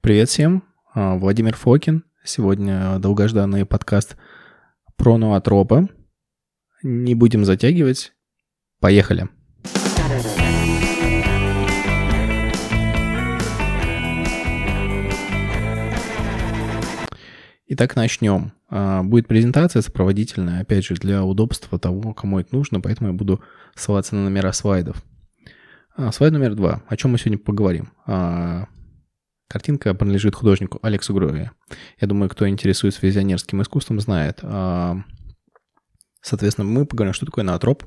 Привет всем, а, Владимир Фокин. Сегодня долгожданный подкаст про ноотропы. Не будем затягивать. Поехали. Итак, начнем. А, будет презентация сопроводительная, опять же, для удобства того, кому это нужно, поэтому я буду ссылаться на номера слайдов. А, слайд номер два. О чем мы сегодня поговорим? Картинка принадлежит художнику Алексу Грови. Я думаю, кто интересуется визионерским искусством, знает. А, соответственно, мы поговорим, что такое наотроп.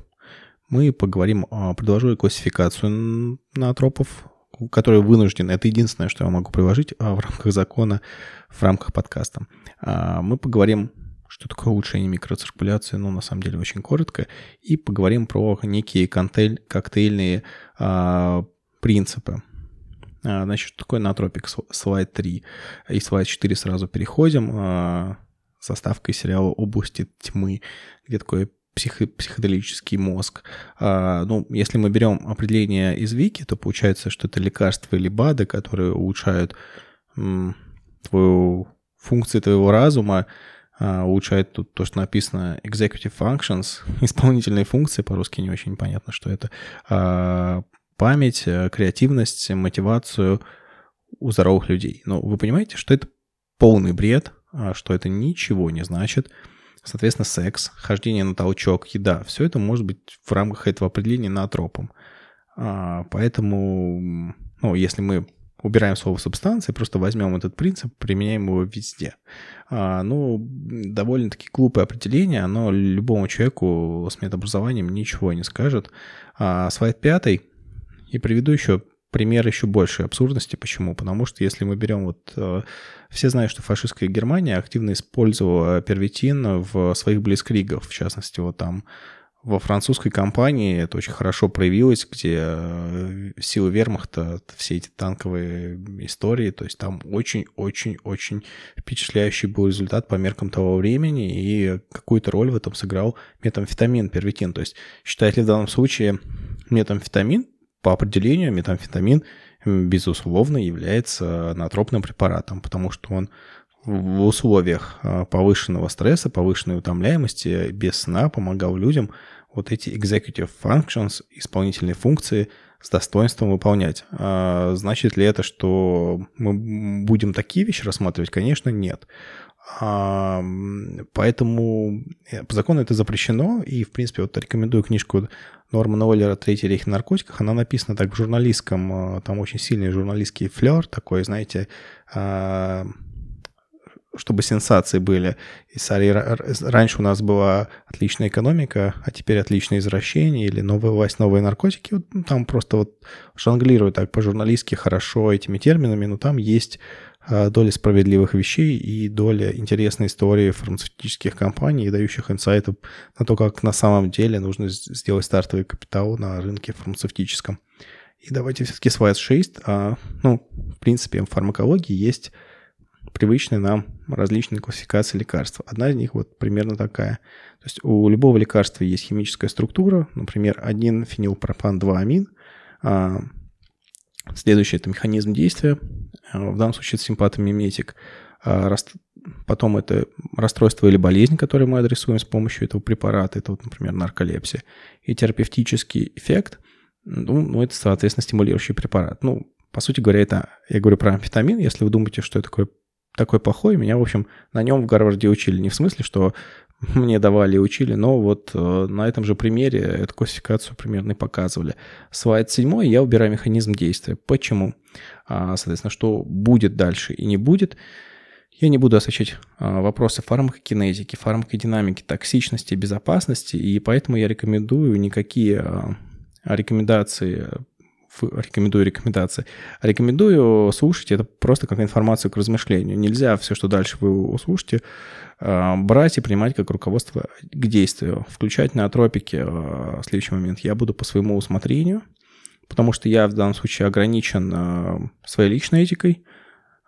Мы поговорим, а, предложу классификацию наотропов, которые вынуждены. Это единственное, что я могу приложить а, в рамках закона, в рамках подкаста. Мы поговорим, что такое улучшение микроциркуляции, ну, на самом деле, очень коротко, и поговорим про некие коктейль, коктейльные принципы значит, что такое натропик? Слайд 3 и слайд 4 сразу переходим. А, Составкой сериала «Области тьмы», где такой психо психоделический мозг. А, ну, если мы берем определение из Вики, то получается, что это лекарства или БАДы, которые улучшают м, твою функции твоего разума, а, улучшает тут то, что написано executive functions, исполнительные функции, по-русски не очень понятно, что это, а, память, э, креативность, мотивацию у здоровых людей. Но вы понимаете, что это полный бред, а, что это ничего не значит. Соответственно, секс, хождение на толчок, еда, все это может быть в рамках этого определения наотропом. А, поэтому, ну, если мы убираем слово субстанции, просто возьмем этот принцип, применяем его везде. А, ну, довольно-таки глупое определение, оно любому человеку с медобразованием ничего не скажет. А, слайд пятый и приведу еще пример еще большей абсурдности. Почему? Потому что если мы берем вот... Э, все знают, что фашистская Германия активно использовала первитин в своих блицкригах. В частности, вот там во французской компании это очень хорошо проявилось, где э, силы вермахта, все эти танковые истории, то есть там очень-очень-очень впечатляющий был результат по меркам того времени, и какую-то роль в этом сыграл метамфетамин, первитин. То есть считает ли в данном случае метамфетамин по определению метамфетамин, безусловно, является натропным препаратом, потому что он в условиях а, повышенного стресса, повышенной утомляемости, без сна помогал людям вот эти executive functions, исполнительные функции с достоинством выполнять. А значит ли это, что мы будем такие вещи рассматривать? Конечно, нет. Поэтому э, по закону это запрещено, и, в принципе, вот рекомендую книжку Нормана Уоллера «Третий рейх в наркотиках». Она написана так в журналистском, э, там очень сильный журналистский флер такой, знаете, а, чтобы сенсации были. И раньше у нас была отличная экономика, а теперь отличное извращение или новая власть, новые наркотики. Вот там просто вот жонглируют так по-журналистски хорошо этими терминами, но там есть доля справедливых вещей и доля интересной истории фармацевтических компаний, дающих инсайтов на то, как на самом деле нужно сделать стартовый капитал на рынке фармацевтическом. И давайте все-таки слайд 6. А, ну, в принципе, в фармакологии есть привычные нам различные классификации лекарств. Одна из них вот примерно такая. То есть у любого лекарства есть химическая структура, например, 1 фенилпропан-2 амин. Следующий – это механизм действия. А, в данном случае это симпатомиметик. А, потом это расстройство или болезнь, которое мы адресуем с помощью этого препарата. Это, вот, например, нарколепсия. И терапевтический эффект ну, ну, это, соответственно, стимулирующий препарат. Ну, по сути говоря, это, я говорю про амфетамин. Если вы думаете, что это такое такой плохой, меня, в общем, на нем в Гарварде учили. Не в смысле, что мне давали и учили, но вот э, на этом же примере эту классификацию примерно и показывали. Слайд седьмой, я убираю механизм действия. Почему? А, соответственно, что будет дальше и не будет. Я не буду освещать а, вопросы фармакокинезики, фармакодинамики, токсичности, безопасности, и поэтому я рекомендую никакие а, рекомендации рекомендую рекомендации. Рекомендую слушать это просто как информацию к размышлению. Нельзя все, что дальше вы услышите, а, брать и принимать как руководство к действию. Включать на тропики а, в следующий момент я буду по своему усмотрению, потому что я в данном случае ограничен а, своей личной этикой,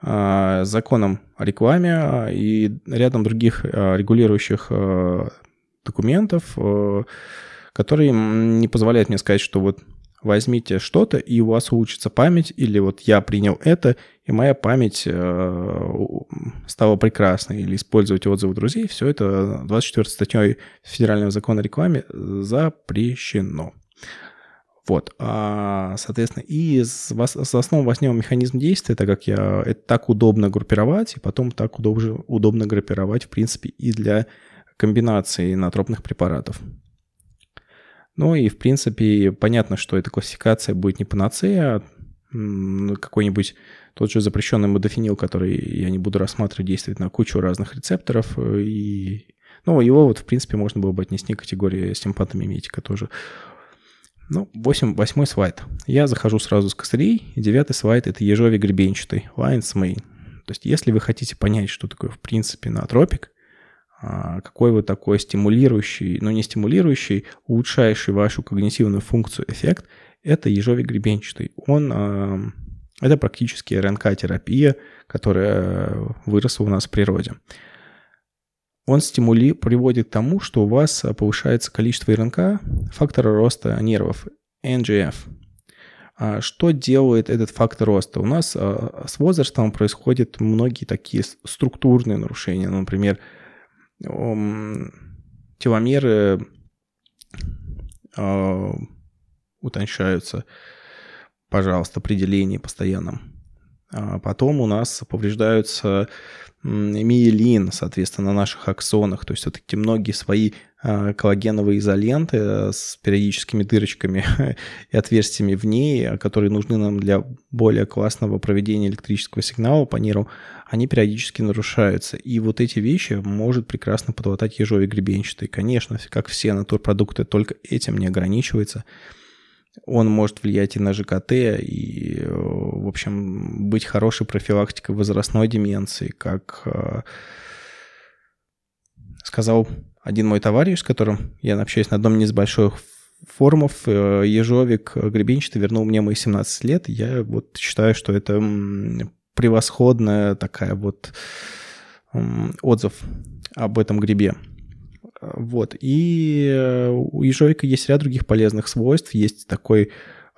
законом о рекламе и рядом других регулирующих документов, которые не позволяют мне сказать, что вот возьмите что-то, и у вас улучшится память, или вот я принял это, и моя память э, стала прекрасной, или использовать отзывы друзей, все это 24 статьей Федерального закона о рекламе запрещено. Вот, а, соответственно, и с, с основы возьмем механизм действия, так как я, это так удобно группировать, и потом так удобно, удобно группировать, в принципе, и для комбинации натропных препаратов. Ну и, в принципе, понятно, что эта классификация будет не панацея, а какой-нибудь тот же запрещенный модофенил, который я не буду рассматривать, действует на кучу разных рецепторов, и ну, его вот, в принципе, можно было бы отнести к категории симпатомиметика тоже. Ну, 8, восьмой слайд. Я захожу сразу с костылей. Девятый слайд — это ежовик гребенчатый, Lion's Mane. То есть если вы хотите понять, что такое, в принципе, натропик, какой вот такой стимулирующий, но ну, не стимулирующий, улучшающий вашу когнитивную функцию эффект, это ежовик гребенчатый. Он, а, это практически РНК-терапия, которая выросла у нас в природе. Он стимули приводит к тому, что у вас повышается количество РНК, фактора роста нервов, NGF. А что делает этот фактор роста? У нас с возрастом происходят многие такие структурные нарушения, например, теломеры э, утончаются, пожалуйста, при делении постоянном. А потом у нас повреждаются миелин, соответственно, на наших аксонах. То есть эти многие свои а, коллагеновые изоленты э, с периодическими дырочками и отверстиями в ней, которые нужны нам для более классного проведения электрического сигнала по нерву, они периодически нарушаются. И вот эти вещи может прекрасно подлатать ежовик гребенчатый. Конечно, как все натурпродукты, только этим не ограничивается. Он может влиять и на ЖКТ, и, э, в общем, быть хорошей профилактикой возрастной деменции, как э, сказал один мой товарищ, с которым я общаюсь на одном из больших форумов, э, Ежовик Гребенчатый вернул мне мои 17 лет. Я вот считаю, что это превосходная такая вот отзыв об этом грибе. Вот. И э, у ежовика есть ряд других полезных свойств. Есть такой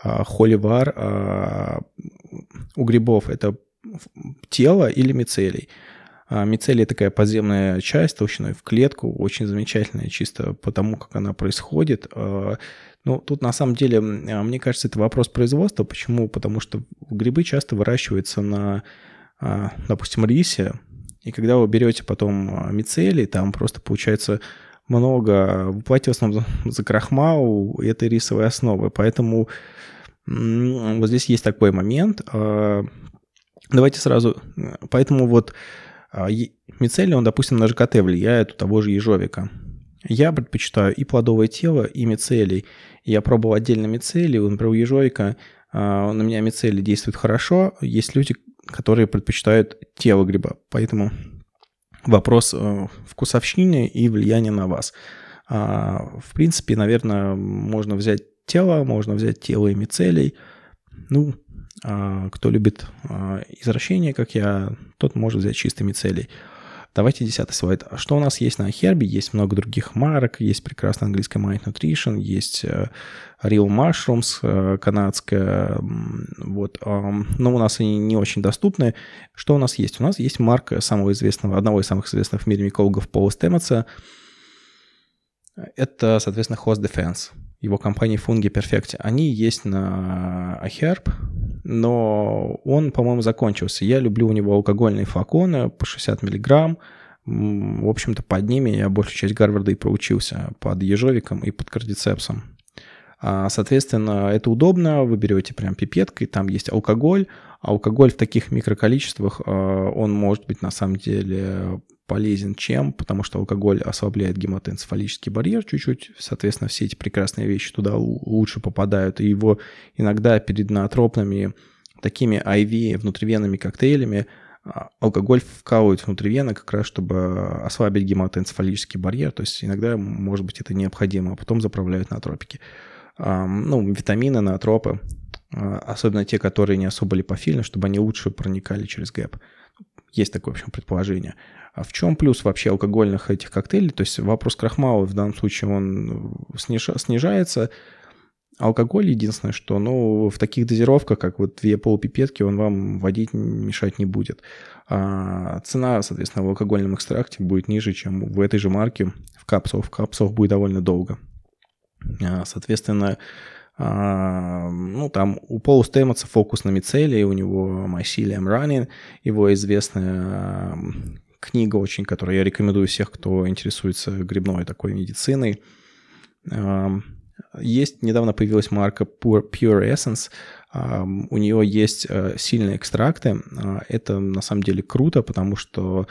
а, холивар а, у грибов. Это тело или мицелий. А, мицелий такая подземная часть толщиной в клетку, очень замечательная, чисто потому, как она происходит. А, ну, тут на самом деле, мне кажется, это вопрос производства. Почему? Потому что грибы часто выращиваются на, допустим, рисе, и когда вы берете потом мицелий, там просто получается много. Вы платите в основном за крахмал этой рисовой основы. Поэтому вот здесь есть такой момент. А, давайте сразу... Поэтому вот а, мицелий, он, допустим, на ЖКТ влияет у того же ежовика. Я предпочитаю и плодовое тело, и мицелий. Я пробовал отдельно мицелий, например, у ежовика а, на меня мицелий действует хорошо. Есть люди, которые предпочитают тело гриба. Поэтому вопрос э, вкусовщины и влияния на вас. А, в принципе, наверное, можно взять тело, можно взять тело и мицелий. Ну, а, кто любит а, извращение, как я, тот может взять чистый мицелий. Давайте десятый слайд. Что у нас есть на Хербе? Есть много других марок. Есть прекрасная английская Mind Nutrition, есть э, Real Mushrooms э, канадская. Вот. Но у нас они не очень доступны. Что у нас есть? У нас есть марка самого известного, одного из самых известных в мире микологов Пола Стемоца. Это, соответственно, Host Defense. Его компания Fungi Perfect. Они есть на Herb, но он, по-моему, закончился. Я люблю у него алкогольные флаконы по 60 миллиграмм. В общем-то, под ними я большую часть Гарварда и проучился, под ежовиком и под кардицепсом. А, соответственно, это удобно, вы берете прям пипеткой, там есть алкоголь. Алкоголь в таких микроколичествах, а, он может быть на самом деле полезен чем? Потому что алкоголь ослабляет гематоэнцефалический барьер чуть-чуть, соответственно, все эти прекрасные вещи туда лучше попадают, и его иногда перед наотропными такими IV внутривенными коктейлями а, алкоголь вкалывают внутривенно как раз, чтобы ослабить гематоэнцефалический барьер, то есть иногда, может быть, это необходимо, а потом заправляют натропики. Ну, витамины, натропы, а, особенно те, которые не особо липофильны, чтобы они лучше проникали через ГЭП. Есть такое, в общем, предположение. А в чем плюс вообще алкогольных этих коктейлей? То есть вопрос крахмала в данном случае он сниж, снижается, Алкоголь единственное, что ну, в таких дозировках, как вот две полупипетки, он вам водить мешать не будет. А цена, соответственно, в алкогольном экстракте будет ниже, чем в этой же марке в капсулах. В капсулах будет довольно долго. А, соответственно, ну, там у Пола Стэммонса фокус на у него Mycelium Running, его известная книга очень, которую я рекомендую всех, кто интересуется грибной такой медициной. Есть, недавно появилась марка Pure, Pure Essence, у нее есть э, сильные экстракты. А, это на самом деле круто, потому что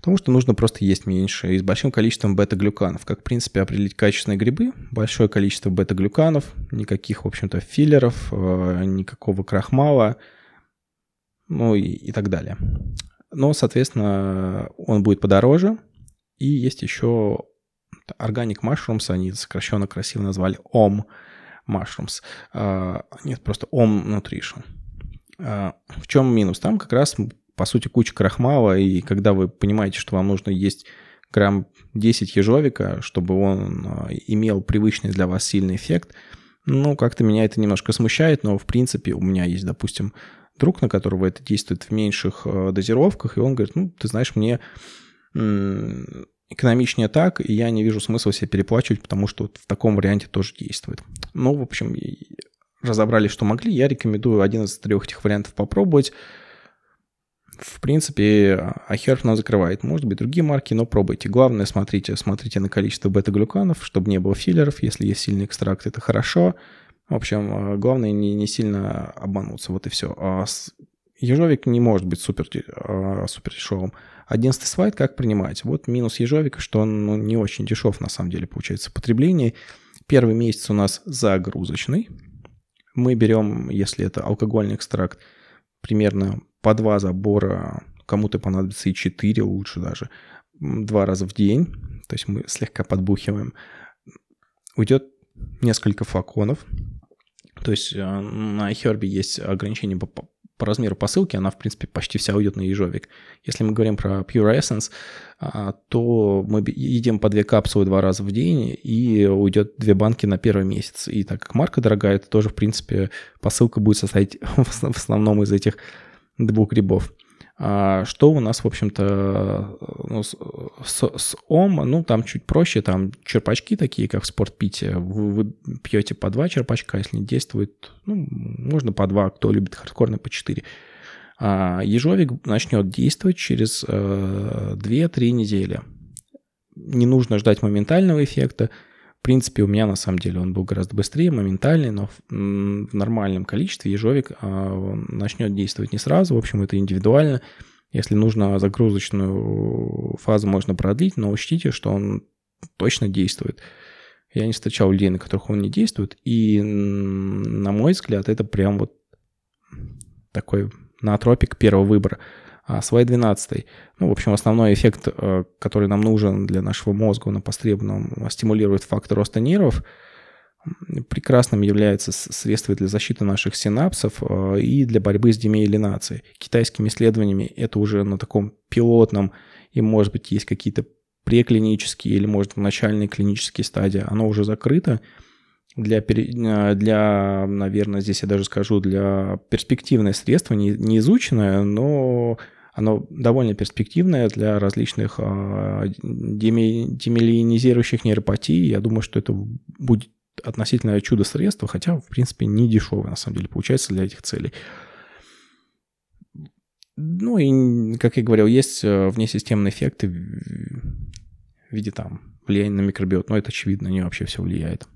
Потому что нужно просто есть меньше и с большим количеством бета-глюканов. Как, в принципе, определить качественные грибы? Большое количество бета-глюканов, никаких, в общем-то, филлеров, э, никакого крахмала, ну и, и так далее. Но, соответственно, он будет подороже. И есть еще Organic Mushrooms, они сокращенно красиво назвали OM Mushrooms. А, нет, просто OM Nutrition. А, в чем минус? Там как раз, по сути, куча крахмала, и когда вы понимаете, что вам нужно есть грамм 10 ежовика, чтобы он а, имел привычный для вас сильный эффект, ну, как-то меня это немножко смущает, но, в принципе, у меня есть, допустим, друг, на которого это действует в меньших дозировках, и он говорит, ну, ты знаешь, мне экономичнее так, и я не вижу смысла себе переплачивать, потому что вот в таком варианте тоже действует. Ну, в общем, разобрали, что могли. Я рекомендую один из трех этих вариантов попробовать. В принципе, Ахерф нас закрывает. Может быть, другие марки, но пробуйте. Главное, смотрите, смотрите на количество бета-глюканов, чтобы не было филлеров. Если есть сильный экстракт, это хорошо. В общем, главное не, не сильно обмануться. Вот и все. А ежовик не может быть супер, а, супер дешевым. Одиннадцатый слайд, как принимать. Вот минус ежовика, что он ну, не очень дешев на самом деле получается потребление. Первый месяц у нас загрузочный. Мы берем, если это алкогольный экстракт, примерно по два забора, кому-то понадобится и четыре лучше даже, два раза в день. То есть мы слегка подбухиваем. Уйдет несколько флаконов. То есть э, на Хербе есть ограничение по по размеру посылки она, в принципе, почти вся уйдет на ежовик. Если мы говорим про Pure Essence, а, то мы едим по две капсулы два раза в день, и уйдет две банки на первый месяц. И так как марка дорогая, то тоже, в принципе, посылка будет состоять в основном из этих двух грибов. А что у нас, в общем-то, ну, с, с ОМ, ну, там чуть проще, там черпачки такие, как в спортпите. Вы, вы пьете по два черпачка, если не действует, ну, можно по два, кто любит хардкорно, по четыре. А ежовик начнет действовать через э, 2-3 недели. Не нужно ждать моментального эффекта. В принципе, у меня на самом деле он был гораздо быстрее, моментальный, но в, нормальном количестве ежовик а, начнет действовать не сразу. В общем, это индивидуально. Если нужно загрузочную фазу, можно продлить, но учтите, что он точно действует. Я не встречал людей, на которых он не действует. И, на мой взгляд, это прям вот такой наотропик первого выбора а слайд 12. Ну, в общем, основной эффект, э, который нам нужен для нашего мозга, он постребованном стимулирует фактор роста нервов, прекрасным является средство для защиты наших синапсов э, и для борьбы с демиелинацией. Китайскими исследованиями это уже на таком пилотном, и, может быть, есть какие-то преклинические или, может, в начальной клинические стадии, оно уже закрыто. Для, э, для, наверное, здесь я даже скажу, для перспективное средство, не, не изученное, но оно довольно перспективное для различных а, демиелинизирующих нейропатий. Я думаю, что это будет относительно чудо-средство, хотя, в принципе, не дешевое, на самом деле, получается для этих целей. Ну и, как я говорил, есть э, внесистемные эффекты в виде там влияния на микробиот, но это очевидно, не вообще все влияет.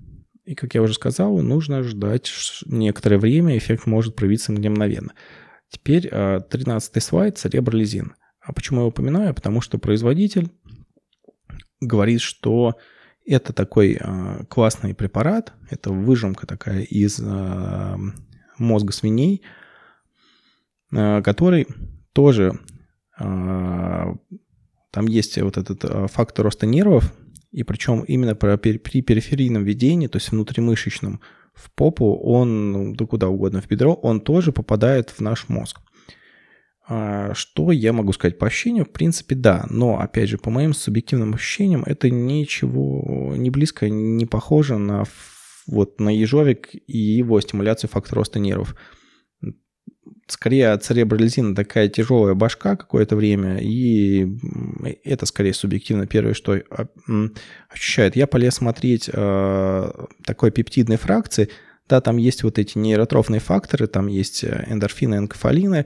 И, как я уже сказал, нужно ждать некоторое время, эффект может проявиться мгновенно. Теперь 13 а, слайд – церебролизин. А почему я упоминаю? Потому что производитель говорит, что это такой а, классный препарат, это выжимка такая из а, мозга свиней, который тоже там есть вот этот фактор роста нервов, и причем именно при периферийном введении, то есть внутримышечном, в попу, он, ну, да куда угодно, в бедро, он тоже попадает в наш мозг. А что я могу сказать по ощущению? В принципе, да. Но, опять же, по моим субъективным ощущениям, это ничего не близко, не похоже на вот на ежовик и его стимуляцию фактора роста нервов. Скорее от церебролизина такая тяжелая башка какое-то время, и это скорее субъективно первое, что а, ощущает. Я полез смотреть э, такой пептидной фракции, да, там есть вот эти нейротрофные факторы, там есть э, эндорфины, энкофалины,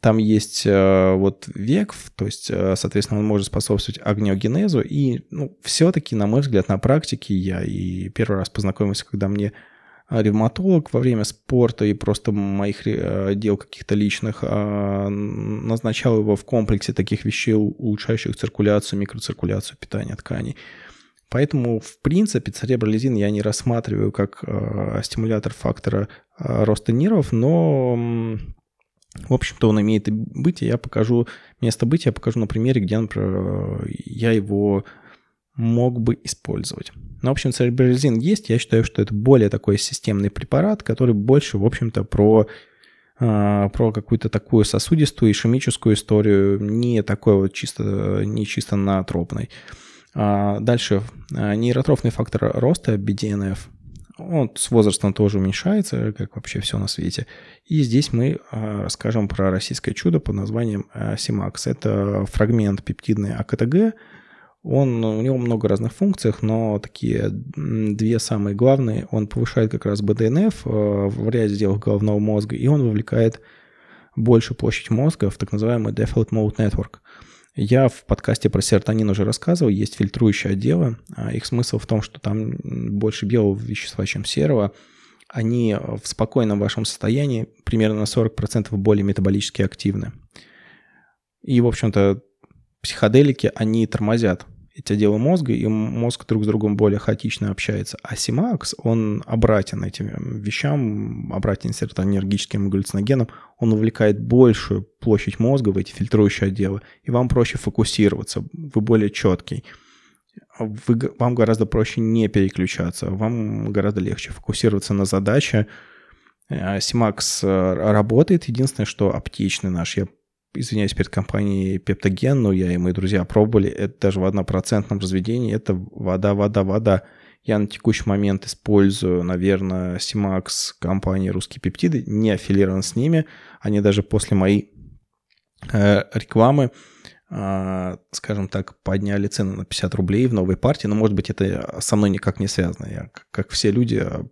там есть э, вот ВЕКФ, то есть, э, соответственно, он может способствовать агниогенезу. И ну, все-таки, на мой взгляд, на практике я и первый раз познакомился, когда мне ревматолог во время спорта и просто моих э, дел каких-то личных э, назначал его в комплексе таких вещей, улучшающих циркуляцию, микроциркуляцию питания тканей. Поэтому, в принципе, церебролизин я не рассматриваю как э, стимулятор фактора роста нервов, но в общем-то, он имеет быть, и я покажу место быть, я покажу на примере, где, например, я его мог бы использовать. Ну, в общем, церебролизин есть. Я считаю, что это более такой системный препарат, который больше, в общем-то, про, э, про какую-то такую сосудистую ишемическую историю, не такой вот чисто, не чисто натропной. А дальше нейротрофный фактор роста, BDNF, он с возрастом тоже уменьшается, как вообще все на свете. И здесь мы а, расскажем про российское чудо под названием Симакс. Это фрагмент пептидной АКТГ. Он, у него много разных функций, но такие две самые главные. Он повышает как раз БДНФ а, в ряде дел головного мозга, и он вовлекает большую площадь мозга в так называемый Default Mode Network. Я в подкасте про серотонин уже рассказывал, есть фильтрующие отделы. А, их смысл в том, что там больше белого вещества, чем серого. Они в спокойном вашем состоянии примерно на 40% более метаболически активны. И, в общем-то, психоделики, они тормозят эти отделы мозга, и мозг друг с другом более хаотично общается. А Симакс, он обратен этим вещам, обратен серотонинергическим галлюциногенам, он увлекает большую площадь мозга в эти фильтрующие отделы, и вам проще фокусироваться, вы более четкий. Вы, вам гораздо проще не переключаться, вам гораздо легче фокусироваться на задаче. Симакс э, работает, единственное, что аптечный наш, я извиняюсь перед компанией Пептоген, но я и мои друзья пробовали, это даже в однопроцентном разведении, это вода, вода, вода. Я на текущий момент использую, наверное, Симакс компании «Русские пептиды», не аффилирован с ними. Они даже после моей э, рекламы, э, скажем так, подняли цены на 50 рублей в новой партии. Но, может быть, это со мной никак не связано. Я, как все люди, э,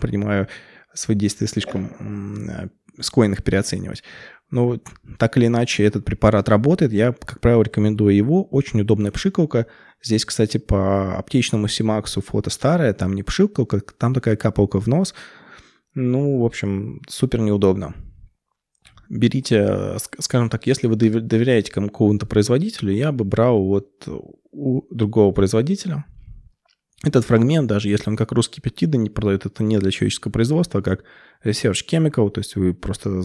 принимаю свои действия слишком э, склонен переоценивать. Но так или иначе этот препарат работает. Я, как правило, рекомендую его. Очень удобная пшикалка. Здесь, кстати, по аптечному Симаксу фото старое. Там не пшикалка, там такая капалка в нос. Ну, в общем, супер неудобно. Берите, скажем так, если вы доверяете какому-то производителю, я бы брал вот у другого производителя – этот фрагмент, даже если он как русский пептиды не продает, это не для человеческого производства, а как research chemical, то есть вы просто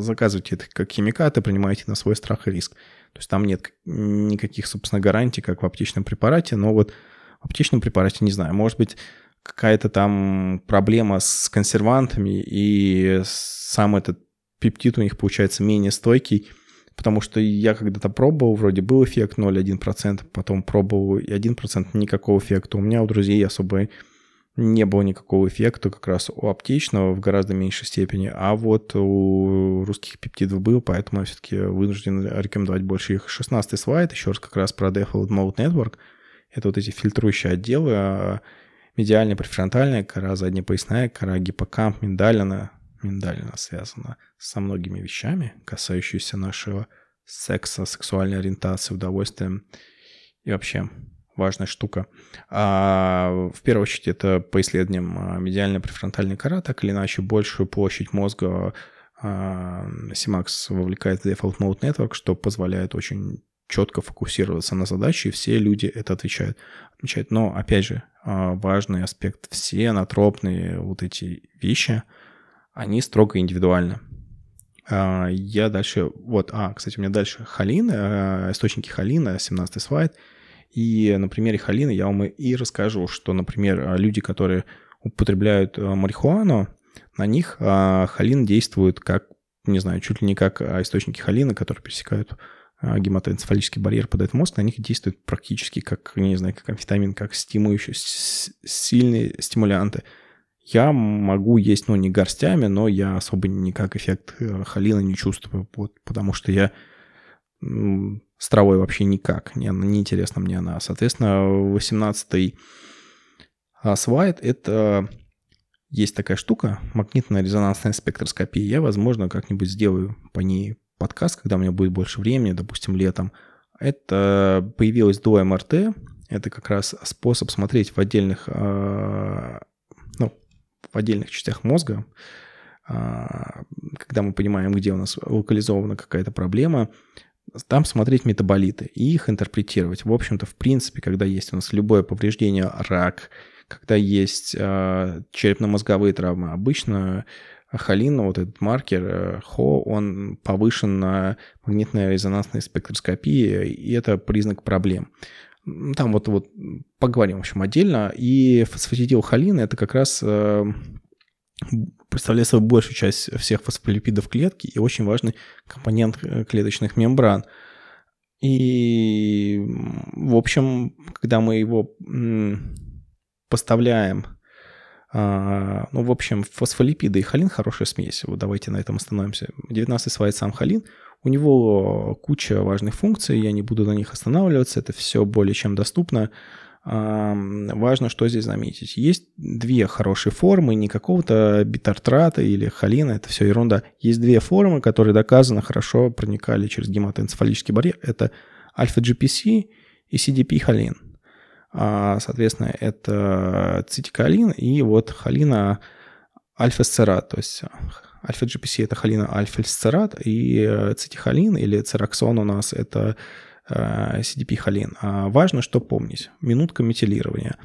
заказываете это как химикаты, принимаете на свой страх и риск. То есть там нет никаких, собственно, гарантий, как в аптечном препарате, но вот в аптечном препарате, не знаю, может быть, какая-то там проблема с консервантами, и сам этот пептид у них получается менее стойкий, Потому что я когда-то пробовал, вроде был эффект 0,1%, потом пробовал и 1%, никакого эффекта. У меня у друзей особо не было никакого эффекта, как раз у аптечного в гораздо меньшей степени, а вот у русских пептидов был, поэтому я все-таки вынужден рекомендовать больше их. 16 слайд, еще раз как раз про Default Mode Network. Это вот эти фильтрующие отделы, а медиальная, префронтальная кора, задняя поясная кора, гиппокамп, миндалина, миндалина связана со многими вещами, касающимися нашего секса, сексуальной ориентации, удовольствия и вообще важная штука. А в первую очередь это по исследованиям а, медиальная префронтальная кора, так или иначе большую площадь мозга а, вовлекает в Default Mode Network, что позволяет очень четко фокусироваться на задаче, и все люди это отвечают. отвечают. Но, опять же, а, важный аспект, все анатропные вот эти вещи – они строго индивидуальны. А, я дальше, вот, а, кстати, у меня дальше холин, э, источники холина, 17 слайд. И на примере холина я вам и расскажу, что, например, люди, которые употребляют э, марихуану, на них а, холин действует как, не знаю, чуть ли не как источники холина, которые пересекают а, гематоэнцефалический барьер подает в мозг, на них действует практически как, не знаю, как амфетамин, как стимующие, сильные стимулянты. Я могу есть, ну, не горстями, но я особо никак эффект э, холина не чувствую, вот, потому что я с травой вообще никак, не, не интересна мне она. Соответственно, 18-й слайд — это есть такая штука, магнитная резонансная спектроскопия. Я, возможно, как-нибудь сделаю по ней подкаст, когда у меня будет больше времени, допустим, летом. Это появилось до МРТ. Это как раз способ смотреть в отдельных, а, ну, в отдельных частях мозга, а, когда мы понимаем, где у нас локализована какая-то проблема, там смотреть метаболиты и их интерпретировать. В общем-то, в принципе, когда есть у нас любое повреждение, рак, когда есть э, черепно-мозговые травмы, обычно холин, вот этот маркер э, ХО, он повышен на магнитной резонансной спектроскопии, и это признак проблем. Там вот, вот поговорим, в общем, отдельно. И фосфатидилхолин – это как раз э, представляет собой большую часть всех фосфолипидов клетки и очень важный компонент э, клеточных мембран. И, в общем, когда мы его поставляем а, ну, в общем, фосфолипиды и холин хорошая смесь. Вот давайте на этом остановимся. 19 слайд сам холин. У него куча важных функций, я не буду на них останавливаться, это все более чем доступно. Важно, что здесь заметить. Есть две хорошие формы, не какого-то битартрата или холина, это все ерунда. Есть две формы, которые доказано хорошо проникали через гематоэнцефалический барьер. Это альфа-GPC и CDP-холин. А, соответственно, это цитиколин и вот холина альфа-сцерат, то есть альфа-GPC это холина альфа-сцерат, и цитихолин или цераксон у нас это CDP-холин. А важно, что помнить. Минутка метилирования.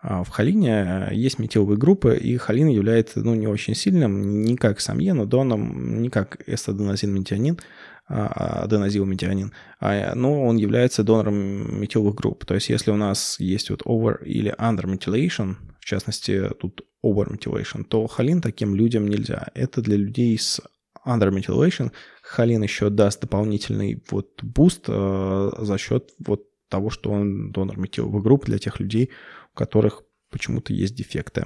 А в холине есть метиловые группы, и холин является ну, не очень сильным, не как самьенодоном, не как эстаденозин-метионин, аденозилметионин, а, но он является донором метиловых групп. То есть если у нас есть вот over или under methylation, в частности тут over methylation, то холин таким людям нельзя. Это для людей с under methylation. Холин еще даст дополнительный вот boost э, за счет вот того, что он донор метиловых групп для тех людей, у которых почему-то есть дефекты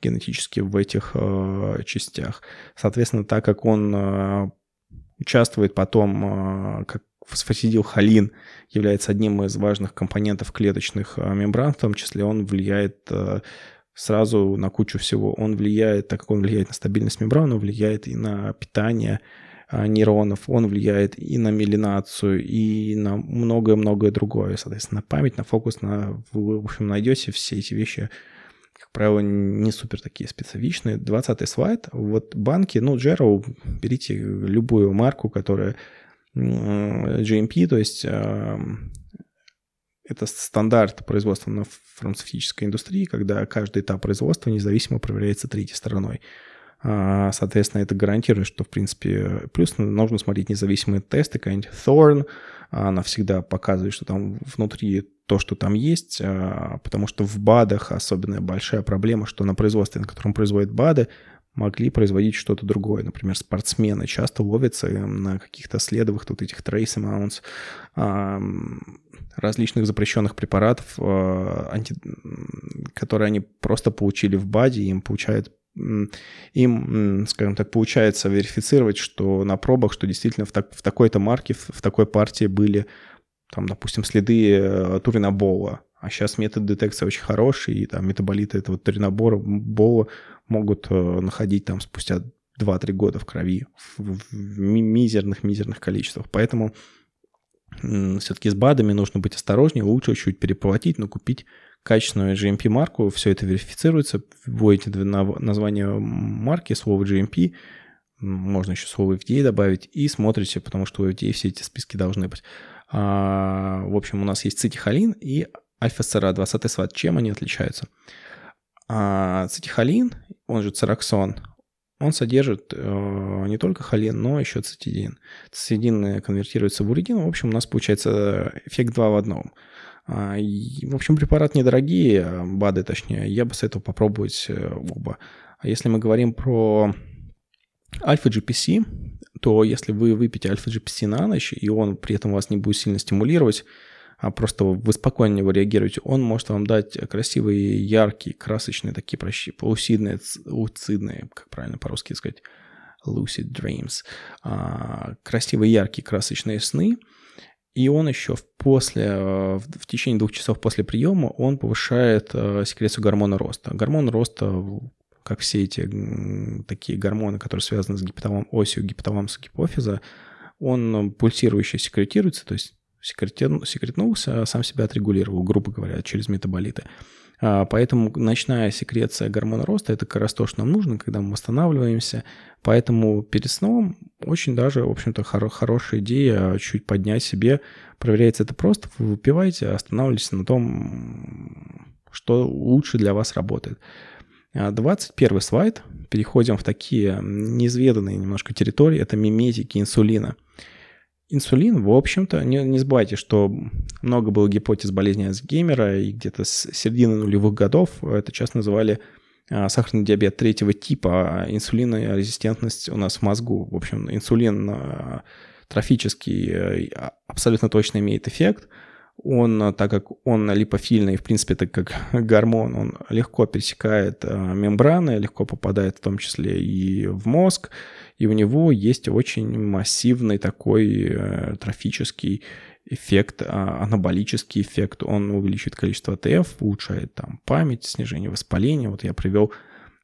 генетические в этих э, частях. Соответственно, так как он э, участвует потом, а, как фосфатидилхолин является одним из важных компонентов клеточных а, мембран, в том числе он влияет а, сразу на кучу всего. Он влияет, так как он влияет на стабильность мембран, он влияет и на питание нейронов, он влияет и на мелинацию, и на многое-многое другое. Соответственно, на память, на фокус, на, в общем, найдете все эти вещи правило, не супер такие специфичные. 20 слайд. Вот банки, ну, Jero, берите любую марку, которая GMP, то есть это стандарт производства на фармацевтической индустрии, когда каждый этап производства независимо проверяется третьей стороной. А, соответственно, это гарантирует, что, в принципе, плюс нужно смотреть независимые тесты, какая-нибудь Thorn, она всегда показывает, что там внутри то, что там есть, а, потому что в БАДах особенно большая проблема, что на производстве, на котором производят БАДы, могли производить что-то другое. Например, спортсмены часто ловятся на каких-то следовых тут этих trace amounts различных запрещенных препаратов, а, которые они просто получили в БАДе, им получают им, скажем так, получается верифицировать, что на пробах, что действительно в, так, в такой-то марке, в, в такой партии были, там, допустим, следы э, туринобола. А сейчас метод детекции очень хороший, и там метаболиты этого туринобора бола могут э, находить там спустя 2-3 года в крови в, мизерных-мизерных количествах. Поэтому все-таки с БАДами нужно быть осторожнее, лучше чуть-чуть переплатить, но купить качественную GMP-марку, все это верифицируется, вводите название марки, слово GMP, можно еще слово FDA добавить, и смотрите, потому что у FDA все эти списки должны быть. А, в общем, у нас есть цитихолин и альфа-сера 20 сват. Чем они отличаются? А, цитихолин, он же цераксон, он содержит э, не только холин, но еще цитидин. Цитидин конвертируется в уридин. В общем, у нас получается эффект 2 в одном. А, в общем, препарат недорогие, а, БАДы точнее. Я бы советовал попробовать э, оба. А если мы говорим про альфа-GPC, то если вы выпьете альфа-GPC на ночь, и он при этом вас не будет сильно стимулировать, а просто вы спокойно на него реагируете, он может вам дать красивые, яркие, красочные такие прощи, полусидные, луцидные, как правильно по-русски сказать, lucid dreams, а, красивые, яркие, красочные сны, и он еще после, э, в течение двух часов после приема он повышает э, секрецию гормона роста. Гормон роста, как все эти такие гормоны, которые связаны с гипоталамом, осью гипоталамуса гипофиза, он пульсирующий секретируется, то есть секретнулся, а сам себя отрегулировал, грубо говоря, через метаболиты. А, поэтому ночная секреция гормона роста – это как раз то, что нам нужно, когда мы восстанавливаемся. Поэтому перед сном очень даже, в общем-то, хоро- хорошая идея чуть поднять себе. Проверяется это просто. Вы выпиваете, останавливайтесь на том, что лучше для вас работает. 21 а, слайд. Переходим в такие неизведанные немножко территории. Это миметики инсулина. Инсулин, в общем-то, не, не забывайте, что много было гипотез болезни Альцгеймера, и где-то с середины нулевых годов это часто называли а, сахарный диабет третьего типа, а инсулинорезистентность у нас в мозгу. В общем, инсулин а, трофический а, абсолютно точно имеет эффект. Он, так как он липофильный, в принципе, так как гормон, он легко пересекает мембраны, легко попадает в том числе и в мозг, и у него есть очень массивный такой э, трофический эффект, а, анаболический эффект. Он увеличивает количество АТФ, улучшает там память, снижение воспаления. Вот я привел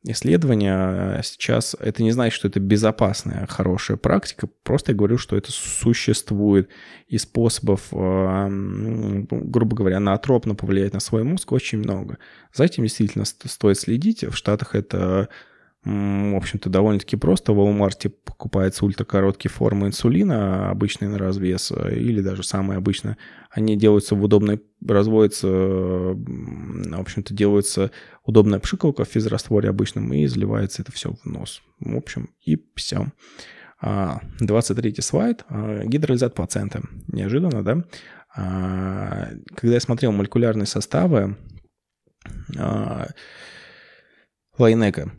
исследование. А сейчас это не значит, что это безопасная, хорошая практика. Просто я говорю, что это существует. И способов, а, грубо говоря, наотропно повлиять на свой мозг очень много. За этим действительно стоит следить. В Штатах это в общем-то, довольно-таки просто. В Walmart покупается ультракороткие формы инсулина, обычные на развес, или даже самые обычные. Они делаются в удобной, разводятся, в общем-то, делается удобная пшикалка в физрастворе обычном, и заливается это все в нос. В общем, и все. 23 а, слайд. А, гидролизат плаценты. Неожиданно, да? А, когда я смотрел молекулярные составы Лайнека,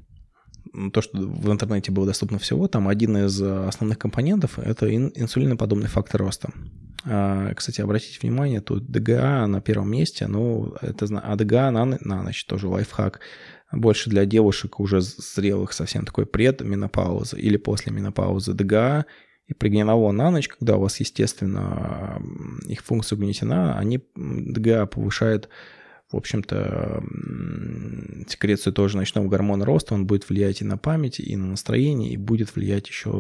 то, что в интернете было доступно всего, там один из основных компонентов – это инсулиноподобный фактор роста. А, кстати, обратите внимание, тут ДГА на первом месте, ну, это, а ДГА на, на ночь тоже лайфхак. Больше для девушек уже зрелых, совсем такой предменопаузы или после менопаузы ДГА и прегненолон на ночь, когда у вас, естественно, их функция угнетена, они ДГА повышает в общем-то, секрецию тоже ночного гормона роста, он будет влиять и на память, и на настроение, и будет влиять еще,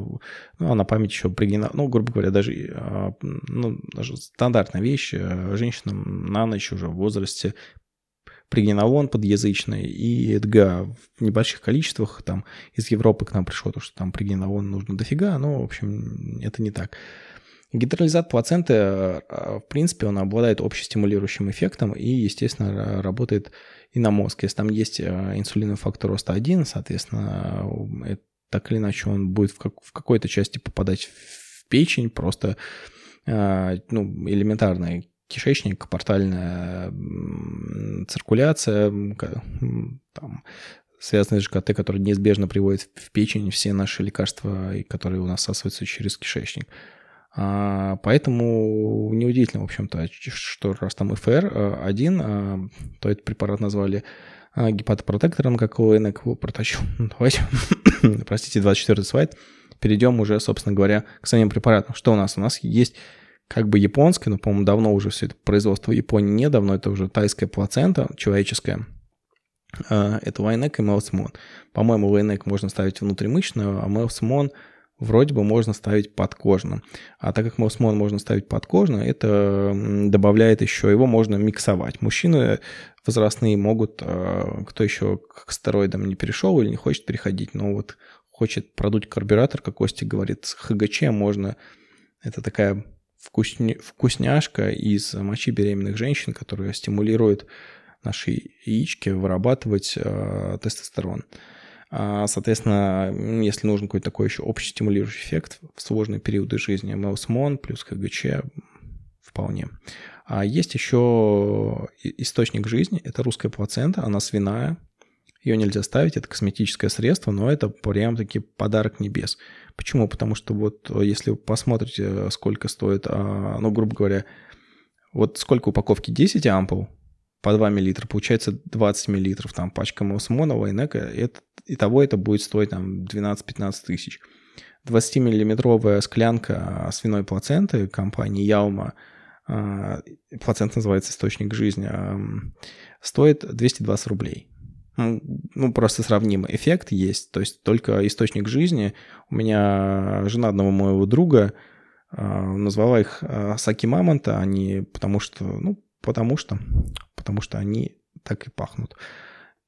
ну, а на память еще пригнено, ну, грубо говоря, даже, а, ну, даже стандартная вещь, э, женщинам на ночь уже в возрасте пригенолон подъязычный и ЭДГА в небольших количествах, там из Европы к нам пришло то, что там пригенолон нужно дофига, но, в общем, это не так. Гидролизат плаценты, э, в принципе, он обладает общестимулирующим эффектом и, естественно, работает и на мозг. Если там есть э, инсулиновый фактор роста 1, соответственно, э, так или иначе он будет в, как, в какой-то части попадать в печень, просто ну, элементарная кишечник, портальная циркуляция, там, связанные с ЖКТ, которые неизбежно приводят в печень все наши лекарства, которые у нас всасываются через кишечник. А, поэтому неудивительно, в общем-то, что раз там ФР-1, а, то этот препарат назвали а, гепатопротектором, как его протащил. Ну, давайте, простите, 24 слайд. Перейдем уже, собственно говоря, к самим препаратам. Что у нас? У нас есть как бы японское, но, по-моему, давно уже все это производство в Японии недавно, это уже тайская плацента человеческая. Это Вайнек и Мелсмон. По-моему, Вайнек можно ставить внутримышечную, а Мелсмон – вроде бы можно ставить подкожно. А так как Мосмон можно ставить подкожно, это добавляет еще, его можно миксовать. Мужчины возрастные могут, а, кто еще к стероидам не перешел или не хочет переходить, но вот хочет продуть карбюратор, как Костя говорит, с ХГЧ можно, это такая вкусня, вкусняшка из мочи беременных женщин, которая стимулирует наши яички вырабатывать э, тестостерон. А, соответственно, если нужен какой-то такой еще общий стимулирующий эффект в сложные периоды жизни, МЛСМОН плюс ХГЧ вполне. А есть еще источник жизни, это русская плацента, она свиная, Ее нельзя ставить, это косметическое средство, но это прям-таки подарок небес. Почему? Потому что вот э, если вы посмотрите, сколько стоит, а, ну, грубо говоря, вот сколько упаковки 10 ампул по 2 мл, получается 20 мл, там пачка Мосмона, Вайнека, это, итого это будет стоить там 12-15 тысяч. 20-миллиметровая склянка свиной плаценты компании Яума, а, плацента называется «Источник жизни», стоит 220 рублей. Ну, ну, просто сравнимый эффект есть. То есть только источник жизни. У меня жена одного моего друга а, назвала их а, Саки Мамонта, они потому что, ну, потому что, потому что они так и пахнут.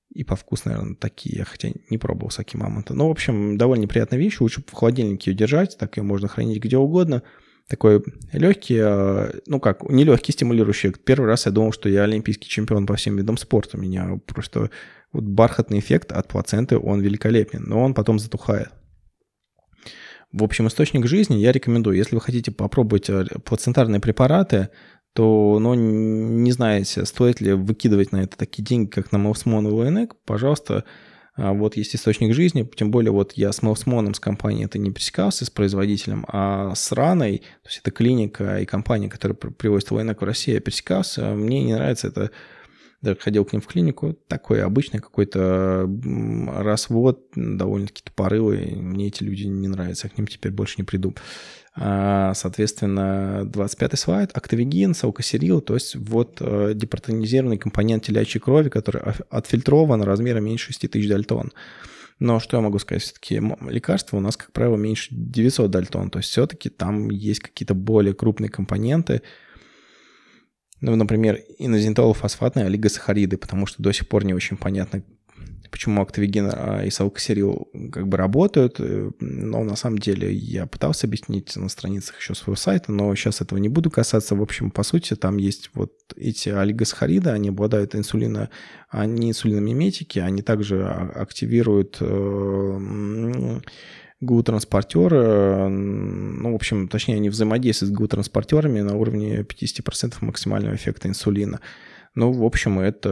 И по вкусу, наверное, такие. Хотя не пробовал Саки Мамонта. Но, в общем, довольно приятная вещь. Лучше в холодильнике ее держать, так ее можно хранить где угодно. Такой легкий, а, ну как, не легкий, стимулирующий. Первый раз я думал, что я олимпийский чемпион по всем видам спорта. Меня просто вот бархатный эффект от плаценты, он великолепен, но он потом затухает. В общем, источник жизни я рекомендую. Если вы хотите попробовать э, плацентарные препараты, то, ну, не знаете, стоит ли выкидывать на это такие деньги, как на Мелсмон и ВНЭК, пожалуйста, а, вот есть источник жизни, тем более вот я с Мелсмоном, с компанией это не пересекался, с производителем, а с Раной, то есть это клиника и компания, которая привозит ВНЭК в Россию, я пересекался, мне не нравится это даже ходил к ним в клинику, такой обычный какой-то развод, довольно-таки тупорылый, мне эти люди не нравятся, я к ним теперь больше не приду. А, соответственно, 25-й слайд, актовигин, салкосерил, то есть вот э, департонизированный компонент телячьей крови, который отфильтрован размером меньше 6 тысяч дальтон. Но что я могу сказать, все-таки лекарства у нас, как правило, меньше 900 дальтон, то есть все-таки там есть какие-то более крупные компоненты, ну, например, инозентолофосфатные олигосахариды, потому что до сих пор не очень понятно, почему актовиген и салкосерил как бы работают, э, но на самом деле я пытался объяснить на страницах еще своего сайта, но сейчас этого не буду касаться. В общем, по сути, там есть вот эти олигосахариды, они обладают инсулино, они инсулиномиметики, они также а, активируют э, ГУ-транспортеры, ну, в общем, точнее, они взаимодействуют с ГУ-транспортерами на уровне 50% максимального эффекта инсулина. Ну, в общем, это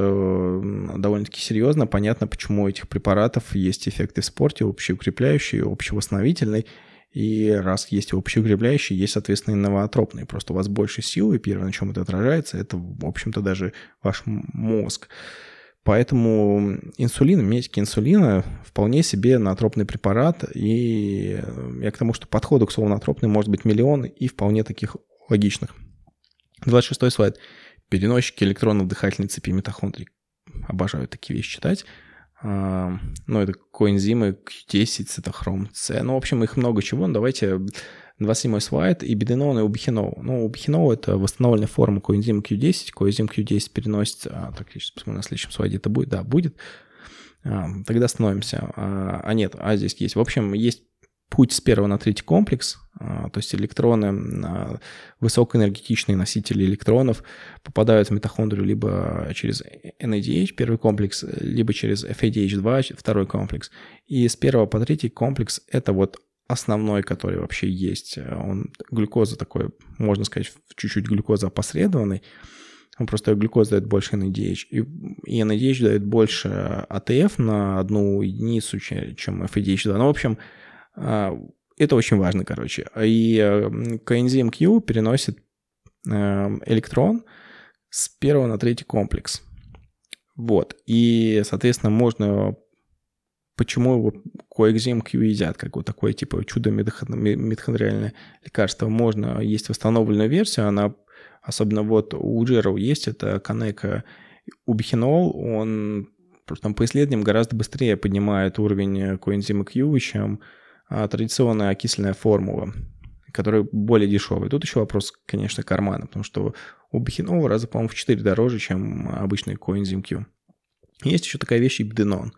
довольно-таки серьезно. Понятно, почему у этих препаратов есть эффекты в спорте, общеукрепляющий, общевосстановительный. И раз есть общеукрепляющий, есть, соответственно, инновотропный. Просто у вас больше сил, и первое, на чем это отражается, это, в общем-то, даже ваш мозг. Поэтому инсулин, медики инсулина вполне себе натропный препарат. И я к тому, что подходов к слову натропный может быть миллион и вполне таких логичных. 26 слайд. Переносчики электронов дыхательной цепи митохондрий. Обожаю такие вещи читать. Ну, это коэнзимы Q10, цитохром С. Ну, в общем, их много чего. Ну, давайте 27 слайд, и беденол и убихинол. Ну, убихинол — это восстановленная форма коэнзима Q10. Коэнзим Q10 переносится... А, так, я сейчас посмотрю, на следующем слайде это будет. Да, будет. А, тогда становимся. А, а нет, а здесь есть. В общем, есть путь с первого на третий комплекс, а, то есть электроны, а, высокоэнергетичные носители электронов попадают в митохондрию либо через NADH, первый комплекс, либо через FADH2, второй комплекс. И с первого по третий комплекс — это вот основной, который вообще есть. Он глюкоза такой, можно сказать, чуть-чуть глюкоза опосредованный. Он просто глюкоза дает больше NADH. И, и NADH дает больше АТФ на одну единицу, чем FADH2. Ну, в общем, это очень важно, короче. И коэнзим Q переносит э, электрон с первого на третий комплекс. Вот. И, соответственно, можно почему его коэкзим Q едят, как вот такое типа чудо митохондриальное лекарство. Можно есть восстановленную версию, она особенно вот у Джеров есть, это Канека убихинол, он там по исследованиям гораздо быстрее поднимает уровень коэнзима Q, чем а, традиционная окисленная формула, которая более дешевая. Тут еще вопрос, конечно, кармана, потому что у бихинола раза, по-моему, в 4 дороже, чем обычный коэнзим Q. Есть еще такая вещь ибденон.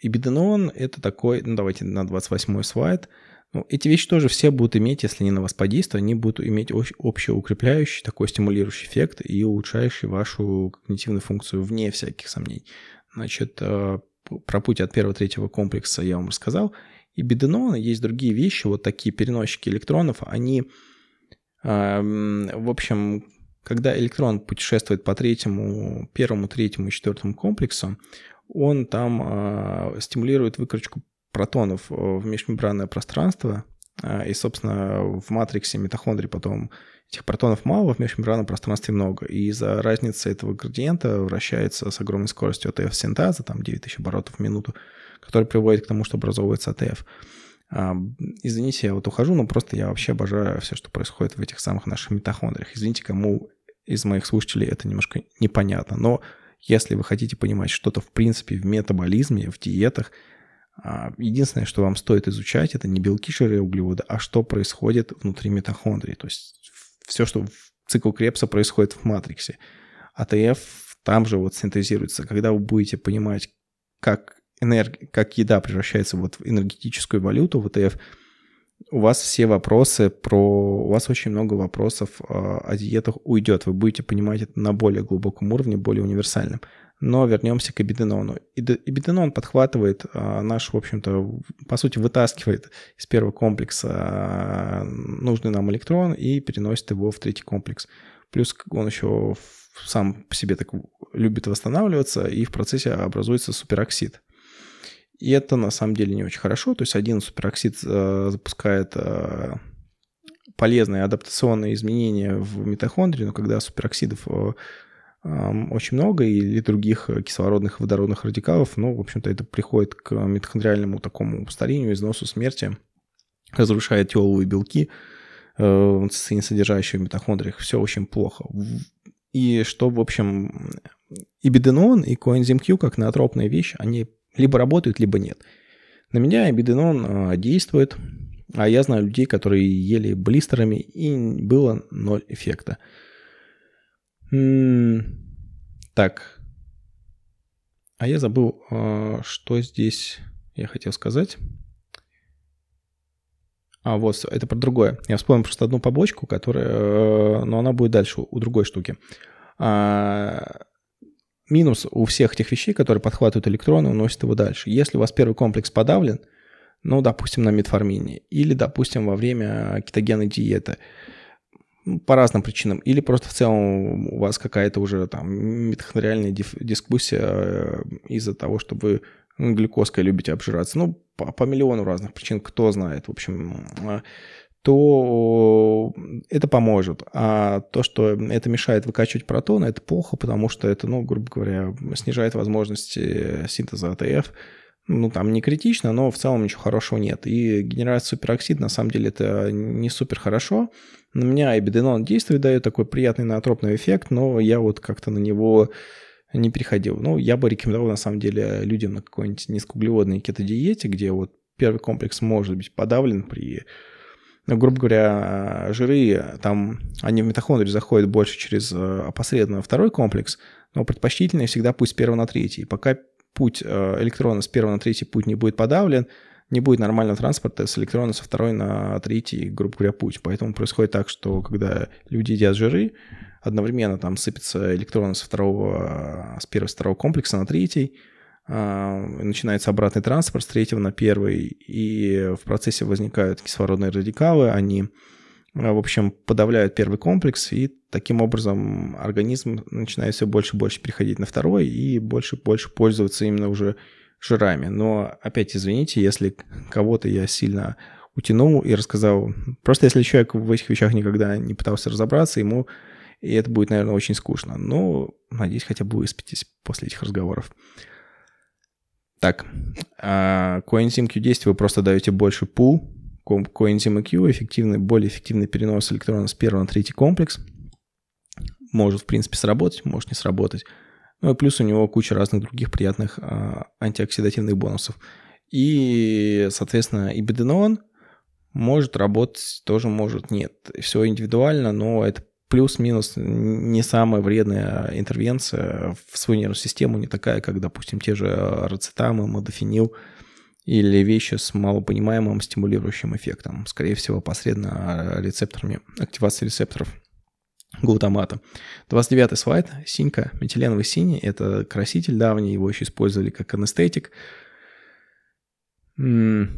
Ибиденон — это такой, ну давайте на 28 слайд. Ну, эти вещи тоже все будут иметь, если они на вас подействуют, они будут иметь общеукрепляющий, такой стимулирующий эффект и улучшающий вашу когнитивную функцию вне всяких сомнений. Значит, э, про путь от первого-третьего комплекса я вам рассказал. И беденон, есть другие вещи, вот такие переносчики электронов, они, в общем, когда электрон путешествует по третьему, первому, третьему и четвертому комплексу, он там э, стимулирует выкручку протонов в межмембранное пространство, э, и, собственно, в матриксе митохондрий потом этих протонов мало, в межмембранном пространстве много. И из-за разницы этого градиента вращается с огромной скоростью АТФ синтаза, там 9000 оборотов в минуту, который приводит к тому, что образовывается АТФ. Извините, я вот ухожу, но просто я вообще обожаю все, что происходит в этих самых наших митохондриях. Извините, кому из моих слушателей это немножко непонятно, но если вы хотите понимать что-то в принципе в метаболизме, в диетах, а, единственное, что вам стоит изучать, это не белки, жиры углеводы, а что происходит внутри митохондрии. То есть все, что в цикл Кребса происходит в матриксе. АТФ там же вот синтезируется. Когда вы будете понимать, как энерг... как еда превращается вот в энергетическую валюту, в ETF, у вас все вопросы про... У вас очень много вопросов а, о диетах уйдет. Вы будете понимать это на более глубоком уровне, более универсальном. Но вернемся к эбиденону. Эбиденон подхватывает а, наш, в общем-то, по сути, вытаскивает из первого комплекса а, нужный нам электрон и переносит его в третий комплекс. Плюс он еще сам по себе так любит восстанавливаться, и в процессе образуется супероксид. И это на самом деле не очень хорошо. То есть один супероксид э, запускает э, полезные адаптационные изменения в митохондрии, но когда супероксидов э, очень много или других кислородных и водородных радикалов, ну, в общем-то, это приходит к митохондриальному такому старению, износу, смерти, разрушает теловые белки, э, цистеин, содержащие в митохондриях. Все очень плохо. И что, в общем, и беденон, и коэнзим Q, как наотропная вещь, они либо работают, либо нет. На меня беденон а, действует, а я знаю людей, которые ели блистерами, и было ноль эффекта. Так. А я забыл, а, что здесь я хотел сказать. А, вот, это про другое. Я вспомнил просто одну побочку, которая... Э, но она будет дальше, у другой штуки. А, минус у всех этих вещей, которые подхватывают электроны, уносят его дальше. Если у вас первый комплекс подавлен, ну, допустим, на метформине, или, допустим, во время кетогенной диеты, по разным причинам, или просто в целом у вас какая-то уже там митохондриальная дискуссия э, из-за того, что вы глюкозкой любите обжираться, ну, по, по миллиону разных причин, кто знает, в общем, а, то это поможет. А то, что это мешает выкачивать протоны, это плохо, потому что это, ну, грубо говоря, снижает возможности синтеза АТФ. Ну, там не критично, но в целом ничего хорошего нет. И генерация супероксида, на самом деле, это не супер хорошо. На меня эбиденон действует, дает такой приятный наотропный эффект, но я вот как-то на него не переходил. Ну, я бы рекомендовал, на самом деле, людям на какой-нибудь низкоуглеводной кето-диете, где вот первый комплекс может быть подавлен при ну, грубо говоря, жиры, там, они в митохондрии заходят больше через э, опосредованно второй комплекс, но предпочтительнее всегда путь с первого на третий. Пока путь э, электрона с первого на третий путь не будет подавлен, не будет нормального транспорта с электрона со второй на третий, грубо говоря, путь. Поэтому происходит так, что когда люди едят жиры, одновременно там сыпятся электроны со второго, с первого, с второго комплекса на третий, а, начинается обратный транспорт с третьего на первый, и в процессе возникают кислородные радикалы, они, в общем, подавляют первый комплекс, и таким образом организм начинает все больше и больше переходить на второй и больше и больше пользоваться именно уже жирами. Но опять извините, если кого-то я сильно утянул и рассказал. Просто если человек в этих вещах никогда не пытался разобраться, ему и это будет, наверное, очень скучно. Но, надеюсь, хотя бы выспитесь после этих разговоров. Так, а коэнзим Q10 вы просто даете больше пул. Коэнзим Q эффективный, более эффективный перенос электрона с первого на третий комплекс. Может, в принципе, сработать, может не сработать. Ну и плюс у него куча разных других приятных а, антиоксидативных бонусов. И, соответственно, и беденон может работать, тоже может нет. Все индивидуально, но это плюс-минус не самая вредная интервенция в свою нервную систему, не такая, как, допустим, те же рацетамы, модофенил или вещи с малопонимаемым стимулирующим эффектом, скорее всего, посредственно рецепторами, активации рецепторов глутамата. 29 слайд, синька, метиленовый синий, это краситель давний, его еще использовали как анестетик или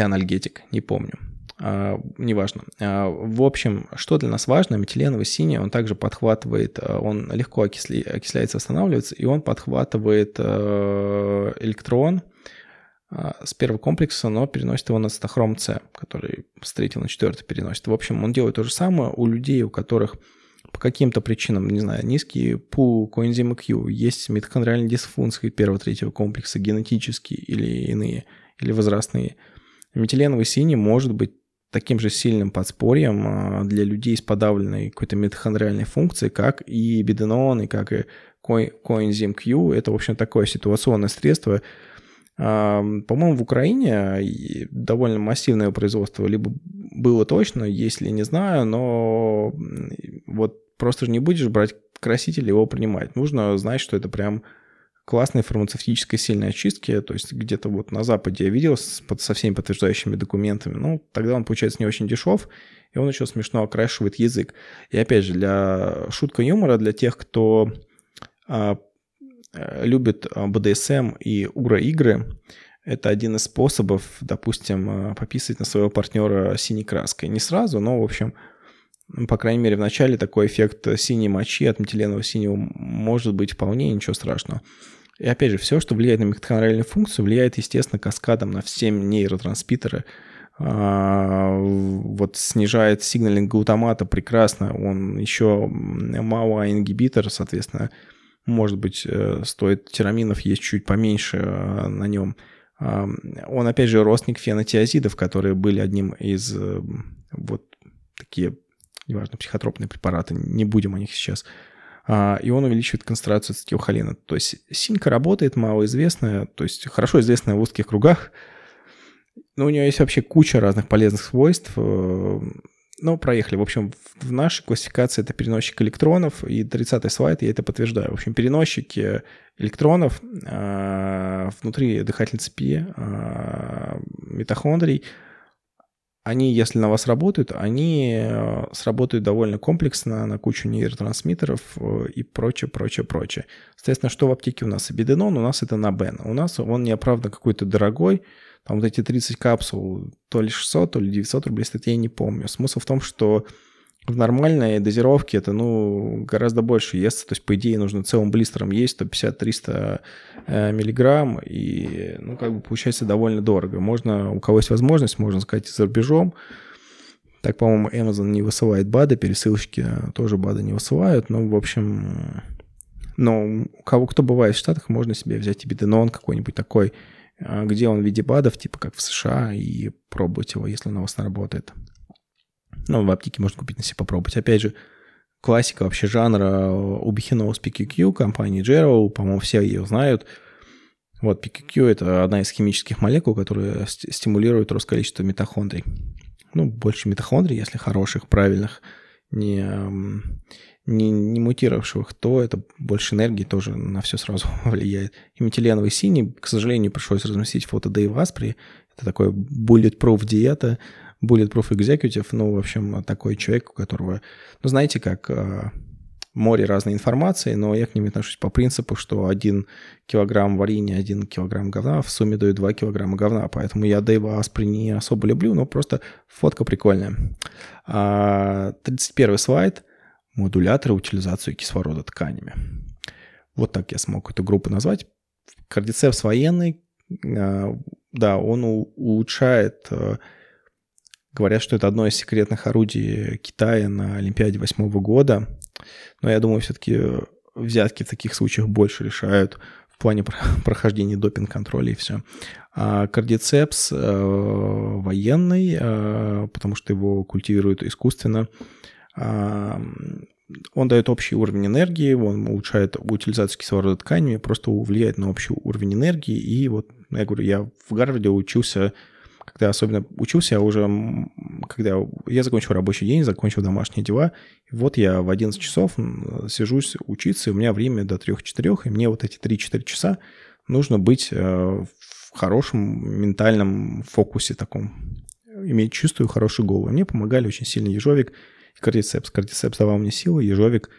анальгетик, не помню. а, неважно. А, в общем, что для нас важно, метиленовый синий, он также подхватывает, а, он легко окисли, окисляется, восстанавливается, и он подхватывает а, электрон с первого комплекса, но переносит его на цитохром С, который с третьего на четвертый переносит. В общем, он делает то же самое у людей, у которых по каким-то причинам, не знаю, низкий пул коэнзима Q, есть митохондриальные дисфункции первого-третьего комплекса, генетические или иные, или возрастные. Метиленовый синий может быть таким же сильным подспорьем а, для людей с подавленной какой-то митохондриальной функцией, как и беденон, и как и коэнзим Q. Это, в общем, такое ситуационное средство. По-моему, в Украине довольно массивное производство либо было точно, если не знаю, но вот просто же не будешь брать краситель и его принимать. Нужно знать, что это прям классной фармацевтической сильной очистки, то есть где-то вот на Западе я видел со всеми подтверждающими документами, ну, тогда он получается не очень дешев, и он еще смешно окрашивает язык. И опять же, для шутка юмора, для тех, кто а, любит BDSM и ура-игры, это один из способов, допустим, а, пописать на своего партнера синей краской. Не сразу, но, в общем, по крайней мере, в начале такой эффект синей мочи от метиленового синего может быть вполне ничего страшного. И опять же, все, что влияет на митохондриальную функцию, влияет, естественно, каскадом на все нейротрансмиттеры. А, вот снижает сигналинг глутамата прекрасно. Он еще МАОА-ингибитор, соответственно, может быть, э, стоит тираминов есть чуть поменьше э, на нем. Он, опять же, родственник фенотиазидов, которые были одним из э, вот такие, неважно, психотропные препараты, не будем о них сейчас а, и он увеличивает концентрацию ацетилхолина. То есть синька работает, малоизвестная, то есть хорошо известная в узких кругах, но у нее есть вообще куча разных полезных свойств. Э, ну, проехали. В общем, в нашей классификации это переносчик электронов, и 30-й слайд я это подтверждаю. В общем, переносчики электронов э, внутри дыхательной цепи э, митохондрий – они, если на вас работают, они э, сработают довольно комплексно на кучу нейротрансмиттеров э, и прочее, прочее, прочее. Соответственно, что в аптеке у нас? Беденон у нас это на Бен. У нас он неоправданно какой-то дорогой, там вот эти 30 капсул, то ли 600, то ли 900 рублей стоит, я не помню. Смысл в том, что в нормальной дозировке это, ну, гораздо больше ест. То есть, по идее, нужно целым блистером есть 150-300 э, миллиграмм, и, ну, как бы получается довольно дорого. Можно, у кого есть возможность, можно сказать, за рубежом. Так, по-моему, Amazon не высылает БАДы, пересылочки тоже БАДы не высылают. Ну, в общем, но у кого кто бывает в Штатах, можно себе взять и беденон какой-нибудь такой, э, где он в виде БАДов, типа как в США, и пробовать его, если он у вас не работает. Ну, в аптеке можно купить на себе попробовать. Опять же, классика вообще жанра убихиноус PQQ компании Gero, по-моему, все ее знают. Вот PQQ – это одна из химических молекул, которая стимулирует рост количества митохондрий. Ну, больше митохондрий, если хороших, правильных, не, не, не мутировавших, то это больше энергии тоже на все сразу влияет. И метиленовый синий, к сожалению, пришлось разместить фото Дэйва Аспри. Это такой bulletproof диета – Bulletproof Executive, ну, в общем, такой человек, у которого, ну, знаете, как э, море разной информации, но я к ним отношусь по принципу, что один килограмм варенья, один килограмм говна в сумме дают 2 килограмма говна, поэтому я Дэйва Аспри не особо люблю, но просто фотка прикольная. 31 а, слайд – модуляторы утилизации кислорода тканями. Вот так я смог эту группу назвать. Кардицепс военный, а, да, он улучшает э, Говорят, что это одно из секретных орудий Китая на Олимпиаде восьмого года. Но я думаю, все-таки взятки в таких случаях больше решают в плане прохождения допинг-контроля и все. А кардицепс э, военный, э, потому что его культивируют искусственно, э, он дает общий уровень энергии, он улучшает утилизацию кислорода тканями, просто влияет на общий уровень энергии. И вот, я говорю, я в Гарварде учился когда особенно учился, я уже, когда я закончил рабочий день, закончил домашние дела, вот я в 11 часов сижусь учиться, и у меня время до 3-4, и мне вот эти 3-4 часа нужно быть э, в хорошем ментальном фокусе таком, иметь чистую, хорошую голову. Мне помогали очень сильно ежовик кардицепс. Кардицепс давал мне силы, ежовик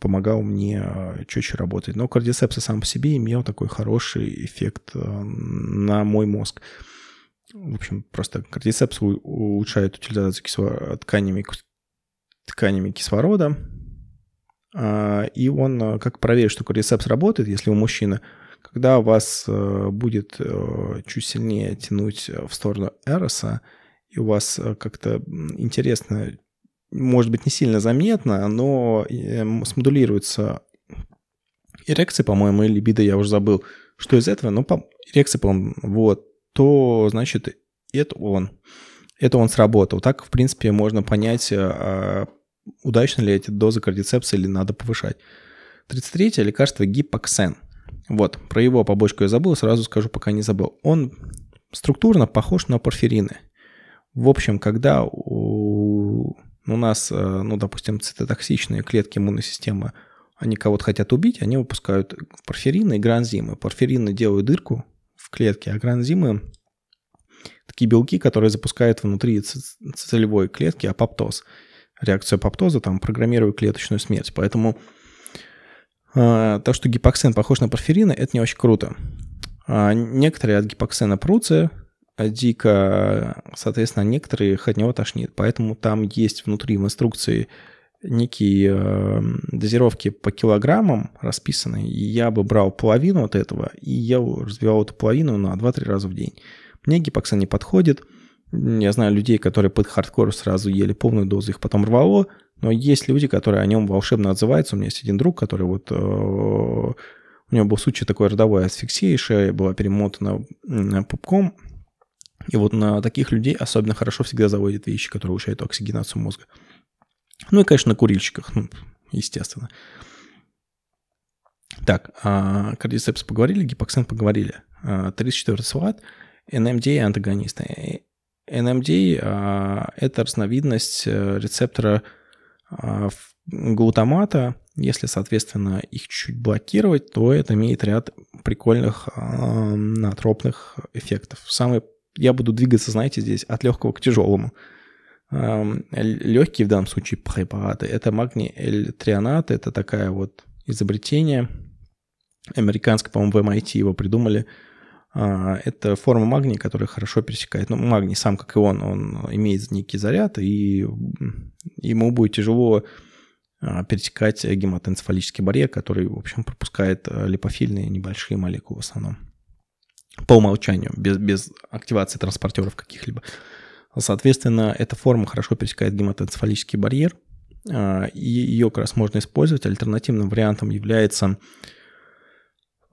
помогал мне э, четче работать. Но кардицепс сам по себе имел такой хороший эффект э, на мой мозг. в общем, просто кардицепс улучшает утилизацию кисло... тканями, тканями кислорода, а, и он как проверит, что кардицепс работает, если у мужчины, когда вас будет чуть сильнее тянуть в сторону эроса, и у вас как-то интересно, может быть, не сильно заметно, но смодулируется эрекция, по-моему, или либидо, я уже забыл, что из этого, ну, по... эрекция, по-моему, вот, то, значит, это он. Это он сработал. Так, в принципе, можно понять, а, удачно ли эти дозы кардицепса или надо повышать. 33-е лекарство гипоксен. Вот, про его побочку я забыл, сразу скажу, пока не забыл. Он структурно похож на порфирины. В общем, когда у, нас, э, ну, допустим, цитотоксичные клетки иммунной системы, они кого-то хотят убить, они выпускают порфирины и гранзимы. Порфирины делают дырку в клетке, а гранзимы такие белки, которые запускают внутри целевой клетки апоптоз реакцию апоптоза, там, программируя клеточную смерть. Поэтому э, то, что гипоксен похож на порфирины, это не очень круто. А некоторые от гипоксена прутся, дико, соответственно, некоторые от него тошнит. Поэтому там есть внутри в инструкции некие э, дозировки по килограммам расписаны, и я бы брал половину от этого, и я развивал эту половину на 2-3 раза в день. Мне гипоксен не подходит, я знаю людей, которые под хардкор сразу ели полную дозу, их потом рвало, но есть люди, которые о нем волшебно отзываются. У меня есть один друг, который вот... Э, у него был случай такой родовой асфиксии, шея была перемотана пупком. И вот на таких людей особенно хорошо всегда заводят вещи, которые улучшают оксигенацию мозга. Ну и, конечно, на курильщиках, ну, естественно. Так, а кардицепс поговорили, гипоксен поговорили. 34 а, сват, NMDA антагонисты. NMD а, – это разновидность э, рецептора глутамата. Если, соответственно, их чуть-чуть блокировать, то это имеет ряд прикольных натропных эффектов. Самый, я буду двигаться, знаете, здесь от легкого к тяжелому. Легкие в данном случае препараты – это магний L-трионат, это такая вот изобретение. Американское, по-моему, в MIT его придумали – а, это форма магния, которая хорошо пересекает. Ну, магний сам, как и он, он имеет некий заряд, и ему будет тяжело а, пересекать гематоэнцефалический барьер, который, в общем, пропускает а, липофильные небольшие молекулы в основном. По умолчанию, без, без активации транспортеров каких-либо. Соответственно, эта форма хорошо пересекает гематоэнцефалический барьер, и ее как раз можно использовать. Альтернативным вариантом является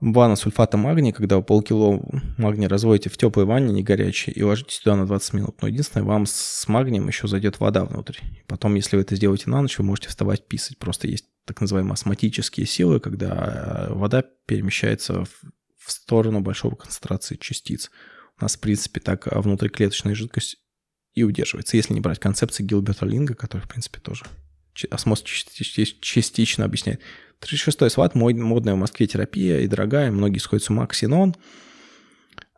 ванна сульфата магния, когда вы полкило магния разводите в теплой ванне, не горячей, и ложите сюда на 20 минут. Но единственное, вам с магнием еще зайдет вода внутрь. Потом, если вы это сделаете на ночь, вы можете вставать писать. Просто есть так называемые осмотические силы, когда э, вода перемещается в, в сторону большого концентрации частиц. У нас, в принципе, так э, внутриклеточная жидкость и удерживается, если не брать концепции Гилберта Линга, который, в принципе, тоже осмоз частично объясняет. 36-й сват, модная в Москве терапия и дорогая, многие сходят с ума, ксенон.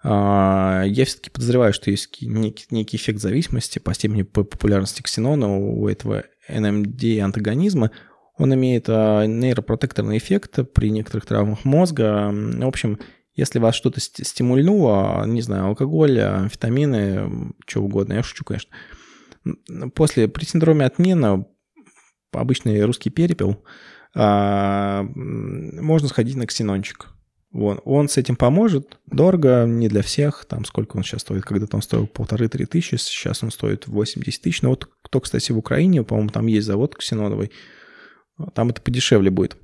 А, я все-таки подозреваю, что есть некий, некий эффект зависимости по степени популярности ксенона у этого NMD-антагонизма. Он имеет а, нейропротекторный эффект при некоторых травмах мозга. В общем, если вас что-то стимульнуло, не знаю, алкоголь, амфетамины, что угодно, я шучу, конечно. После, при синдроме отмена, обычный русский перепел – а, можно сходить на ксенончик. Вон, он с этим поможет. Дорого, не для всех. Там сколько он сейчас стоит? Когда-то он стоил полторы-три тысячи, сейчас он стоит 80 тысяч. Но вот кто, кстати, в Украине, по-моему, там есть завод ксеноновый, там это подешевле будет.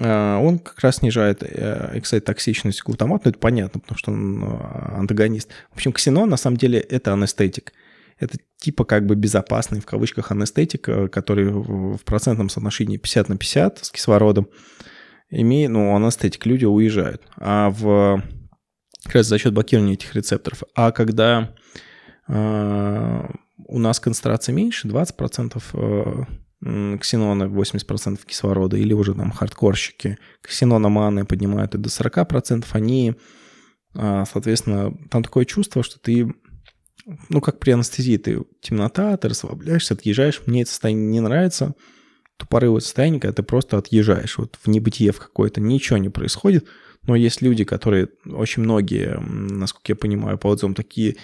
А, он как раз снижает эксайтоксичность глутамата, ну, это понятно, потому что он а, антагонист. В общем, ксенон на самом деле это анестетик. Это типа как бы безопасный, в кавычках, анестетик, э, который в процентном соотношении 50 на 50 с кислородом имеет, ну, анестетик, люди уезжают. А в как раз за счет блокирования этих рецепторов. А когда э, у нас концентрация меньше, 20% э, ксенона, 80% кислорода, или уже там хардкорщики ксенона маны поднимают и до 40%, они, э, соответственно, там такое чувство, что ты ну, как при анестезии, ты темнота, ты расслабляешься, отъезжаешь. Мне это состояние не нравится. Тупорылое состояние, когда ты просто отъезжаешь вот в небытие в какое-то, ничего не происходит. Но есть люди, которые, очень многие, насколько я понимаю, по отзывам, такие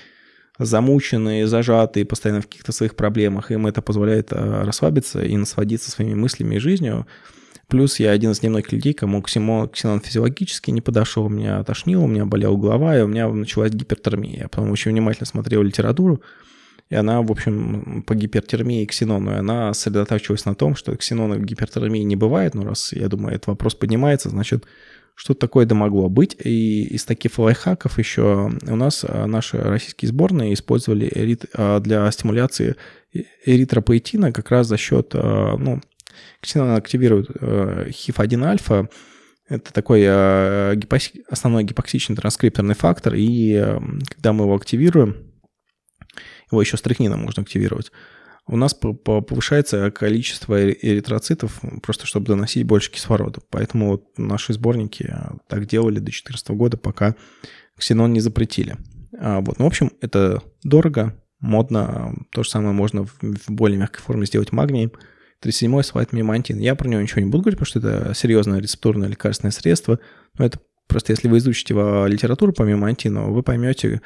замученные, зажатые, постоянно в каких-то своих проблемах. Им это позволяет э, расслабиться и насладиться своими мыслями и жизнью. Плюс я один из немногих людей, кому ксенон, физиологически не подошел. У меня тошнило, у меня болела голова, и у меня началась гипертермия. Я потом очень внимательно смотрел литературу, и она, в общем, по гипертермии и ксенону, и она сосредотачивалась на том, что ксенона в гипертермии не бывает. Ну, раз, я думаю, этот вопрос поднимается, значит, что такое это могло быть. И из таких лайфхаков еще у нас а, наши российские сборные использовали эрит, а, для стимуляции эритропоэтина как раз за счет, а, ну, ксенон активирует HIF-1 альфа, это такой основной гипоксичный транскрипторный фактор, и когда мы его активируем, его еще стрихнином можно активировать, у нас повышается количество эритроцитов, просто чтобы доносить больше кислорода. Поэтому вот наши сборники а, так делали до 2014 года, пока ксенон не запретили. А вот, ну, в общем, это дорого, модно. То же самое можно в более мягкой форме сделать магний. 37-й слайд мемантин. Я про него ничего не буду говорить, потому что это серьезное рецептурное лекарственное средство. Но это просто если вы изучите литературу по мемантину, вы поймете,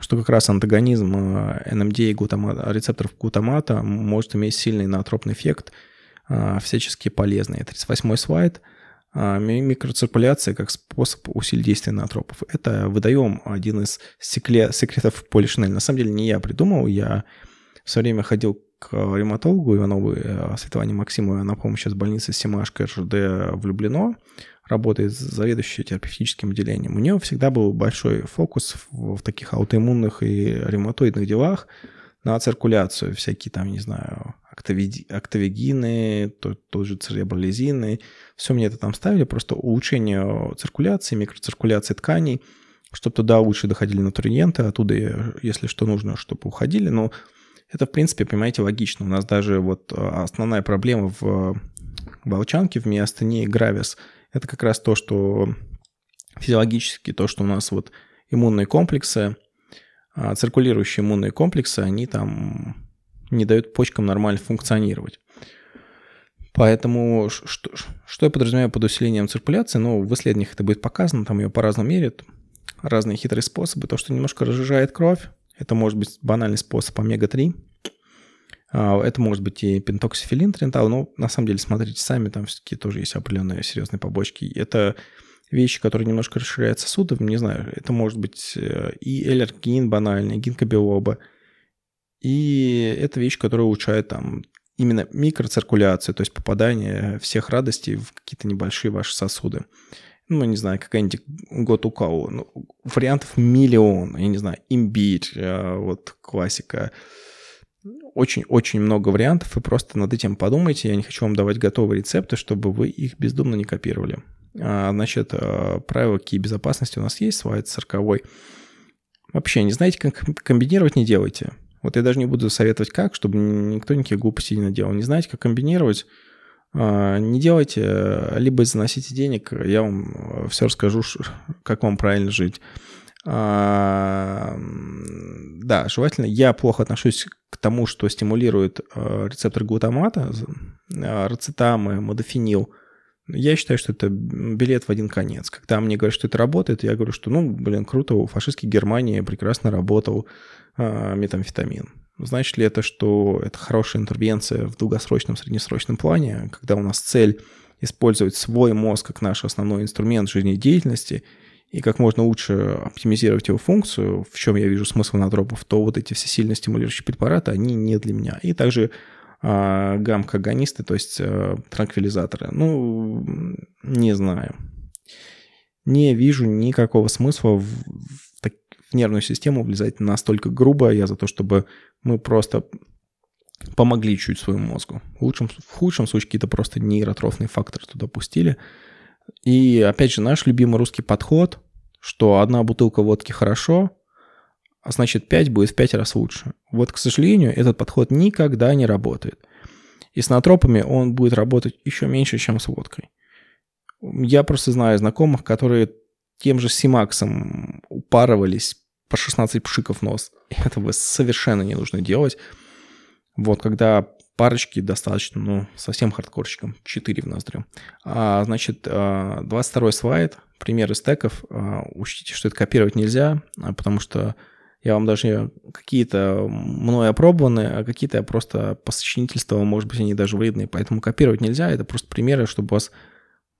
что как раз антагонизм NMDA э, и глутамата, рецепторов глутамата может иметь сильный наотропный эффект, э, всячески полезный. 38 слайд. Э, микроциркуляция как способ усилить действия наотропов. Это выдаем один из секретов полишинель. На самом деле не я придумал, я все время ходил к ревматологу Ивановой Светлане Максимовой, она, по-моему, сейчас в больнице Симашка РЖД влюблено работает заведующей терапевтическим отделением, у нее всегда был большой фокус в, в таких аутоиммунных и ревматоидных делах на циркуляцию, всякие там, не знаю, актовигины, тот, тот же церебролизины, все мне это там ставили, просто улучшение циркуляции, микроциркуляции тканей, чтобы туда лучше доходили нутриенты, оттуда, если что нужно, чтобы уходили, но это, в принципе, понимаете, логично. У нас даже вот а, основная проблема в волчанке, в миостении гравис – это как раз то, что физиологически, то, что у нас вот иммунные комплексы, а, циркулирующие иммунные комплексы, они там не дают почкам нормально функционировать. Поэтому что, что я подразумеваю под усилением циркуляции? Ну, в исследованиях это будет показано, там ее по-разному меряют, разные хитрые способы. То, что немножко разжижает кровь, это может быть банальный способ омега-3, а, это может быть и пентоксифилин, трентал, но на самом деле смотрите сами, там все-таки тоже есть определенные серьезные побочки. Это вещи, которые немножко расширяют сосуды, не знаю, это может быть э, и эллергин банальный, гинкобиоба, и это вещь, которая улучшает там именно микроциркуляцию, то есть попадание всех радостей в какие-то небольшие ваши сосуды. Ну, не знаю, какая-нибудь год у кого. Ну, вариантов миллион. Я не знаю, имбирь, э, вот классика очень-очень много вариантов, и просто над этим подумайте. Я не хочу вам давать готовые рецепты, чтобы вы их бездумно не копировали. А, значит, а, правила какие безопасности у нас есть, слайд 40 Вообще, не знаете, как комбинировать, не делайте. Вот я даже не буду советовать как, чтобы никто никаких глупостей не наделал. Не знаете, как комбинировать, а, не делайте, либо заносите денег, я вам все расскажу, как вам правильно жить. А, да, желательно. Я плохо отношусь к тому, что стимулирует а, рецепторы глутамата, а, рацетамы, модофенил. Я считаю, что это билет в один конец. Когда мне говорят, что это работает, я говорю, что, ну, блин, круто, у фашистской Германии прекрасно работал метамфетамин. Значит ли это, что это хорошая интервенция в долгосрочном, среднесрочном плане, когда у нас цель использовать свой мозг как наш основной инструмент жизнедеятельности – и как можно лучше оптимизировать его функцию, в чем я вижу смысл надропов, то вот эти все сильно стимулирующие препараты, они не для меня. И также а, гамма-агонисты, то есть а, транквилизаторы. Ну, не знаю. Не вижу никакого смысла в, в, так, в нервную систему влезать настолько грубо. Я за то, чтобы мы просто помогли чуть своему мозгу. В, лучшем, в худшем случае какие-то просто нейротрофные факторы туда пустили – и опять же, наш любимый русский подход, что одна бутылка водки хорошо, а значит 5 будет в 5 раз лучше. Вот, к сожалению, этот подход никогда не работает. И с натропами он будет работать еще меньше, чем с водкой. Я просто знаю знакомых, которые тем же Симаксом упарывались по 16 пшиков в нос. Этого совершенно не нужно делать. Вот, когда парочки достаточно, ну, совсем хардкорщиком, 4 в ноздрю. А, значит, 22 а, слайд, примеры стеков. А, учтите, что это копировать нельзя, а, потому что Я вам даже какие-то мной опробованы, а какие-то я просто по сочинительству, может быть, они даже вредные, поэтому копировать нельзя. Это просто примеры, чтобы у вас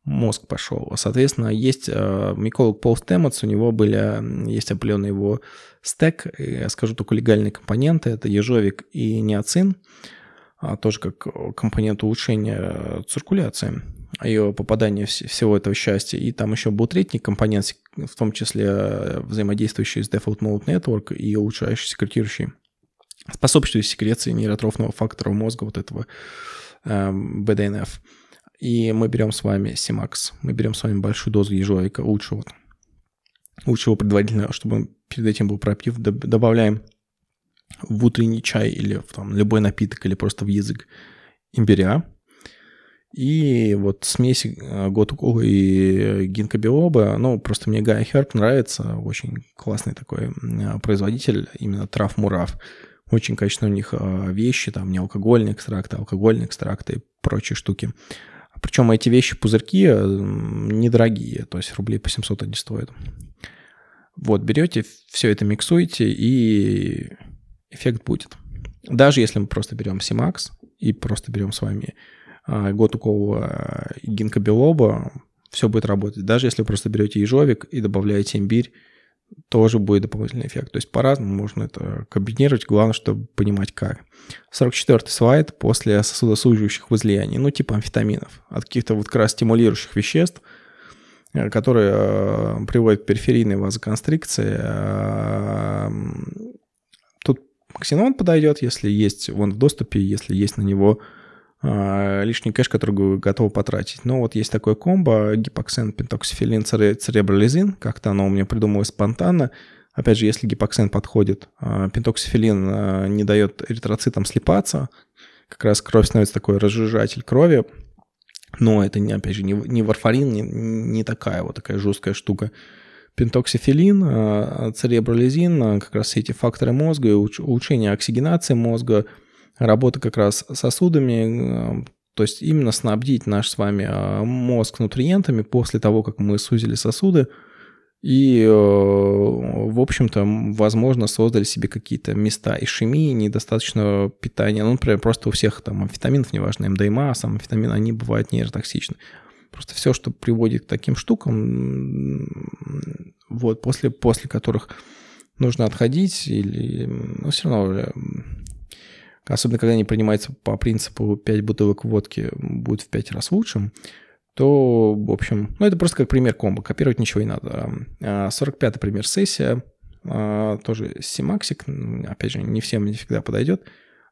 мозг пошел. Соответственно, есть э, миколог Пол Стэммонс, у него были, есть определенный его стек, я скажу только легальные компоненты, это ежовик и неоцин, а тоже как компонент улучшения циркуляции, ее попадания всего этого счастья. И там еще был третий компонент, в том числе э, взаимодействующий с Default Mode Network и улучшающий секретирующий, способствующий секреции нейротрофного фактора мозга вот этого э, BDNF. И мы берем с вами Simax, мы берем с вами большую дозу ежовика, лучшего, лучшего предварительно, чтобы перед этим был пропив, добавляем в утренний чай или в там, любой напиток, или просто в язык имбиря. И вот смесь э, Готуку и гинка биоба, ну, просто мне Гай Херб нравится, очень классный такой производитель, именно трав Мурав. Очень качественные у них э, вещи, там не алкогольные экстракты, алкогольные экстракты и прочие штуки. Причем эти вещи, пузырьки, э, недорогие, то есть рублей по 700 они стоят. Вот, берете, все это миксуете, и эффект будет. Даже если мы просто берем Simax и просто берем с вами а, Готукова и гинкобелоба, все будет работать. Даже если вы просто берете ежовик и добавляете имбирь, тоже будет дополнительный эффект. То есть по-разному можно это комбинировать, главное, чтобы понимать как. 44-й слайд после сосудосуживающих возлияний, ну типа амфетаминов, от каких-то вот как раз стимулирующих веществ, э, которые э, приводят к периферийной вазоконстрикции. Ксенон подойдет, если есть он в доступе, если есть на него э, лишний кэш, который вы готовы потратить. Но вот есть такое комбо, гипоксен, пентоксифилин, церебролизин, как-то оно у меня придумалось спонтанно. Опять же, если гипоксен подходит, э, пентоксифилин э, не дает эритроцитам слипаться, как раз кровь становится такой разжижатель крови, но это, не, опять же, не, не варфарин, не, не такая вот такая жесткая штука. Пентоксифилин, церебролизин, как раз эти факторы мозга и улучшение оксигенации мозга – работа как раз сосудами, э, то есть именно снабдить наш с вами э, мозг нутриентами после того, как мы сузили сосуды, и, э, в общем-то, возможно, создали себе какие-то места ишемии, недостаточно питания. Ну, например, просто у всех там амфетаминов, неважно, МДМА, сам амфетамин, они бывают нейротоксичны. Просто все, что приводит к таким штукам, вот, после, после которых нужно отходить, или, ну, все равно особенно когда они принимаются по принципу 5 бутылок водки будет в 5 раз лучшим, то, в общем, ну это просто как пример комбо, копировать ничего не надо. 45-й а, пример сессия, а, тоже симаксик, опять же, не всем не всегда подойдет,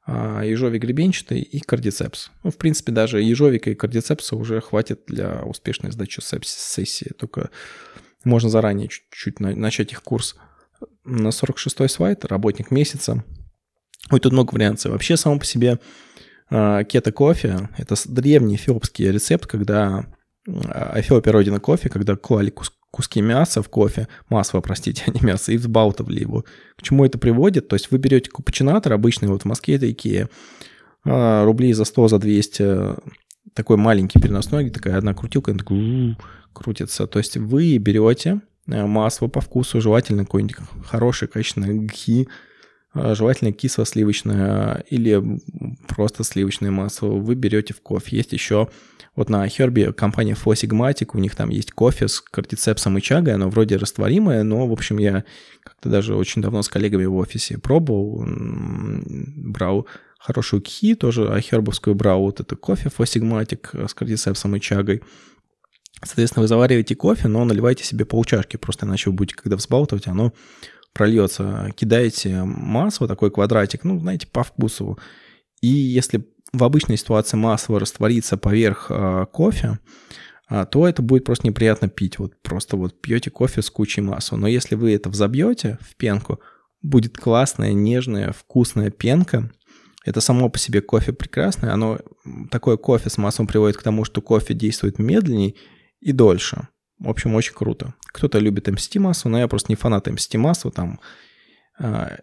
ежовик гребенчатый и кардицепс. Ну, в принципе, даже ежовика и кардицепса уже хватит для успешной сдачи сессии, только можно заранее чуть-чуть начать их курс. На 46-й слайд, работник месяца – Ой, тут много вариантов. Вообще, само по себе а, кето-кофе – это древний эфиопский рецепт, когда а, Эфиопия – родина кофе, когда клали кус куски мяса в кофе, масло, простите, а не мясо, и взбалтывали его. К чему это приводит? То есть вы берете капучинатор, обычный вот в Москве это Икея, рублей за 100, за 200, такой маленький переносной, такая одна крутилка, она такой крутится. То есть вы берете масло по вкусу, желательно какой-нибудь хороший, качественный гхи, а, желательно кисло-сливочное или просто сливочное масло вы берете в кофе. Есть еще вот на Херби компания Fosigmatic, у них там есть кофе с кортицепсом и чагой, оно вроде растворимое, но, в общем, я как-то даже очень давно с коллегами в офисе пробовал, брал хорошую кхи, тоже ахербовскую брал, вот это кофе Fosigmatic с кортицепсом и чагой. Соответственно, вы завариваете кофе, но наливайте себе полчашки, просто иначе вы будете, когда взбалтывать, оно прольется, кидаете масло, такой квадратик, ну, знаете, по вкусу. И если в обычной ситуации масло растворится поверх э, кофе, э, то это будет просто неприятно пить. Вот просто вот пьете кофе с кучей масла. Но если вы это взобьете в пенку, будет классная, нежная, вкусная пенка. Это само по себе кофе прекрасное. Оно, такое кофе с маслом приводит к тому, что кофе действует медленнее и дольше. В общем, очень круто. Кто-то любит MCT массу, но я просто не фанат MCT массу, там, э,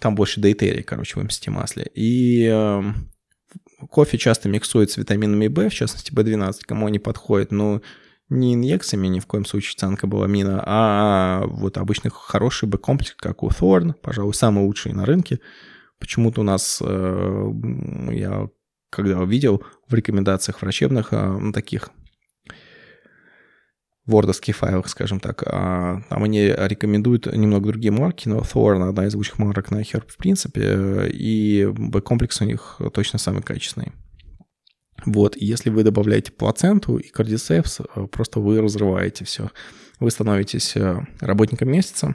там больше дейтерии, короче, в MCT масле. И э, кофе часто миксуют с витаминами В, в частности, B12, кому они подходят, но не инъекциями, ни в коем случае цианкобаламина, а вот обычный хороший B-комплекс, как у Thorn, пожалуй, самый лучший на рынке. Почему-то у нас, э, я когда видел в рекомендациях врачебных, э, таких вордовских файлах, скажем так. А, там они рекомендуют немного другие марки, но Thorn одна из лучших марок на Herb в принципе, и B-комплекс у них точно самый качественный. Вот, если вы добавляете плаценту и кардицепс, э, просто вы разрываете все. Вы становитесь э, работником месяца,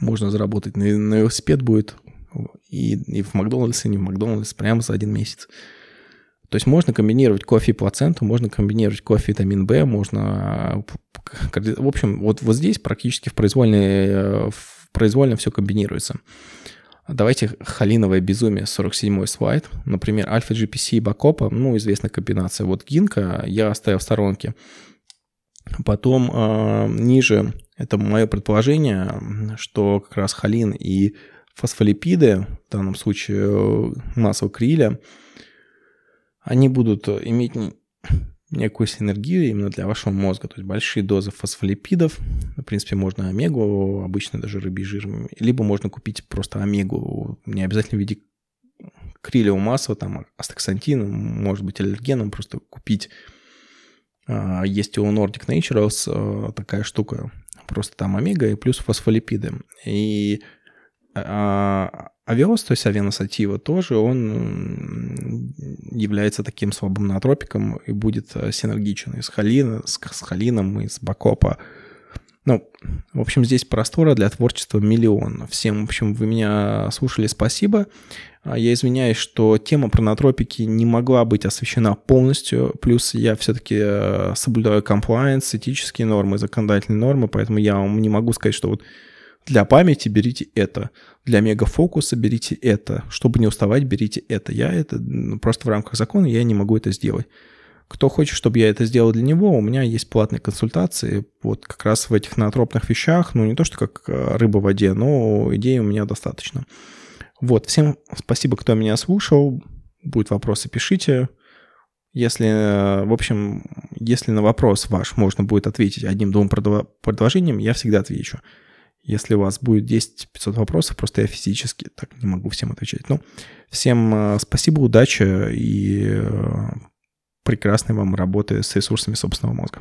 можно заработать на, на велосипед будет и, и в Макдональдсе, и не в Макдональдсе прямо за один месяц. То есть можно комбинировать кофе и плаценту, можно комбинировать кофе и витамин В, можно... В общем, вот, вот здесь практически в произвольной, э, в произвольно все комбинируется. Давайте холиновое безумие, 47-й слайд. Например, альфа-GPC и Бакопа, ну, известная комбинация. Вот гинка я оставил в сторонке. Потом э, ниже, это мое предположение, что как раз холин и фосфолипиды, в данном случае э, масло криля, они будут иметь некую синергию именно для вашего мозга. То есть большие дозы фосфолипидов, в принципе, можно омегу, обычно даже рыбий жир, либо можно купить просто омегу, не обязательно в виде крилевого масла, там астаксантин, может быть аллергеном, просто купить. А, есть у Nordic Naturals а, такая штука, просто там омега и плюс фосфолипиды. И а, Авиос, то есть авианосатива, тоже он является таким слабым натропиком и будет э, синергичен и с, холина, с, с холином, и с бакопа. Ну, в общем, здесь простора для творчества миллион. Всем, в общем, вы меня слушали, спасибо. А я извиняюсь, что тема про натропики не могла быть освещена полностью. Плюс я все-таки э, соблюдаю комплайенс, этические нормы, законодательные нормы, поэтому я вам не могу сказать, что вот для памяти берите это. Для мегафокуса берите это. Чтобы не уставать, берите это. Я это ну, просто в рамках закона я не могу это сделать. Кто хочет, чтобы я это сделал для него, у меня есть платные консультации. Вот как раз в этих наотропных вещах, ну не то, что как э, рыба в воде, но идей у меня достаточно. Вот, всем спасибо, кто меня слушал. Будут вопросы, пишите. Если, э, в общем, если на вопрос ваш можно будет ответить одним-двум предложением, я всегда отвечу. Если у вас будет 10-500 вопросов, просто я физически так не могу всем отвечать. Ну, всем э, спасибо, удачи и э, прекрасной вам работы с ресурсами собственного мозга.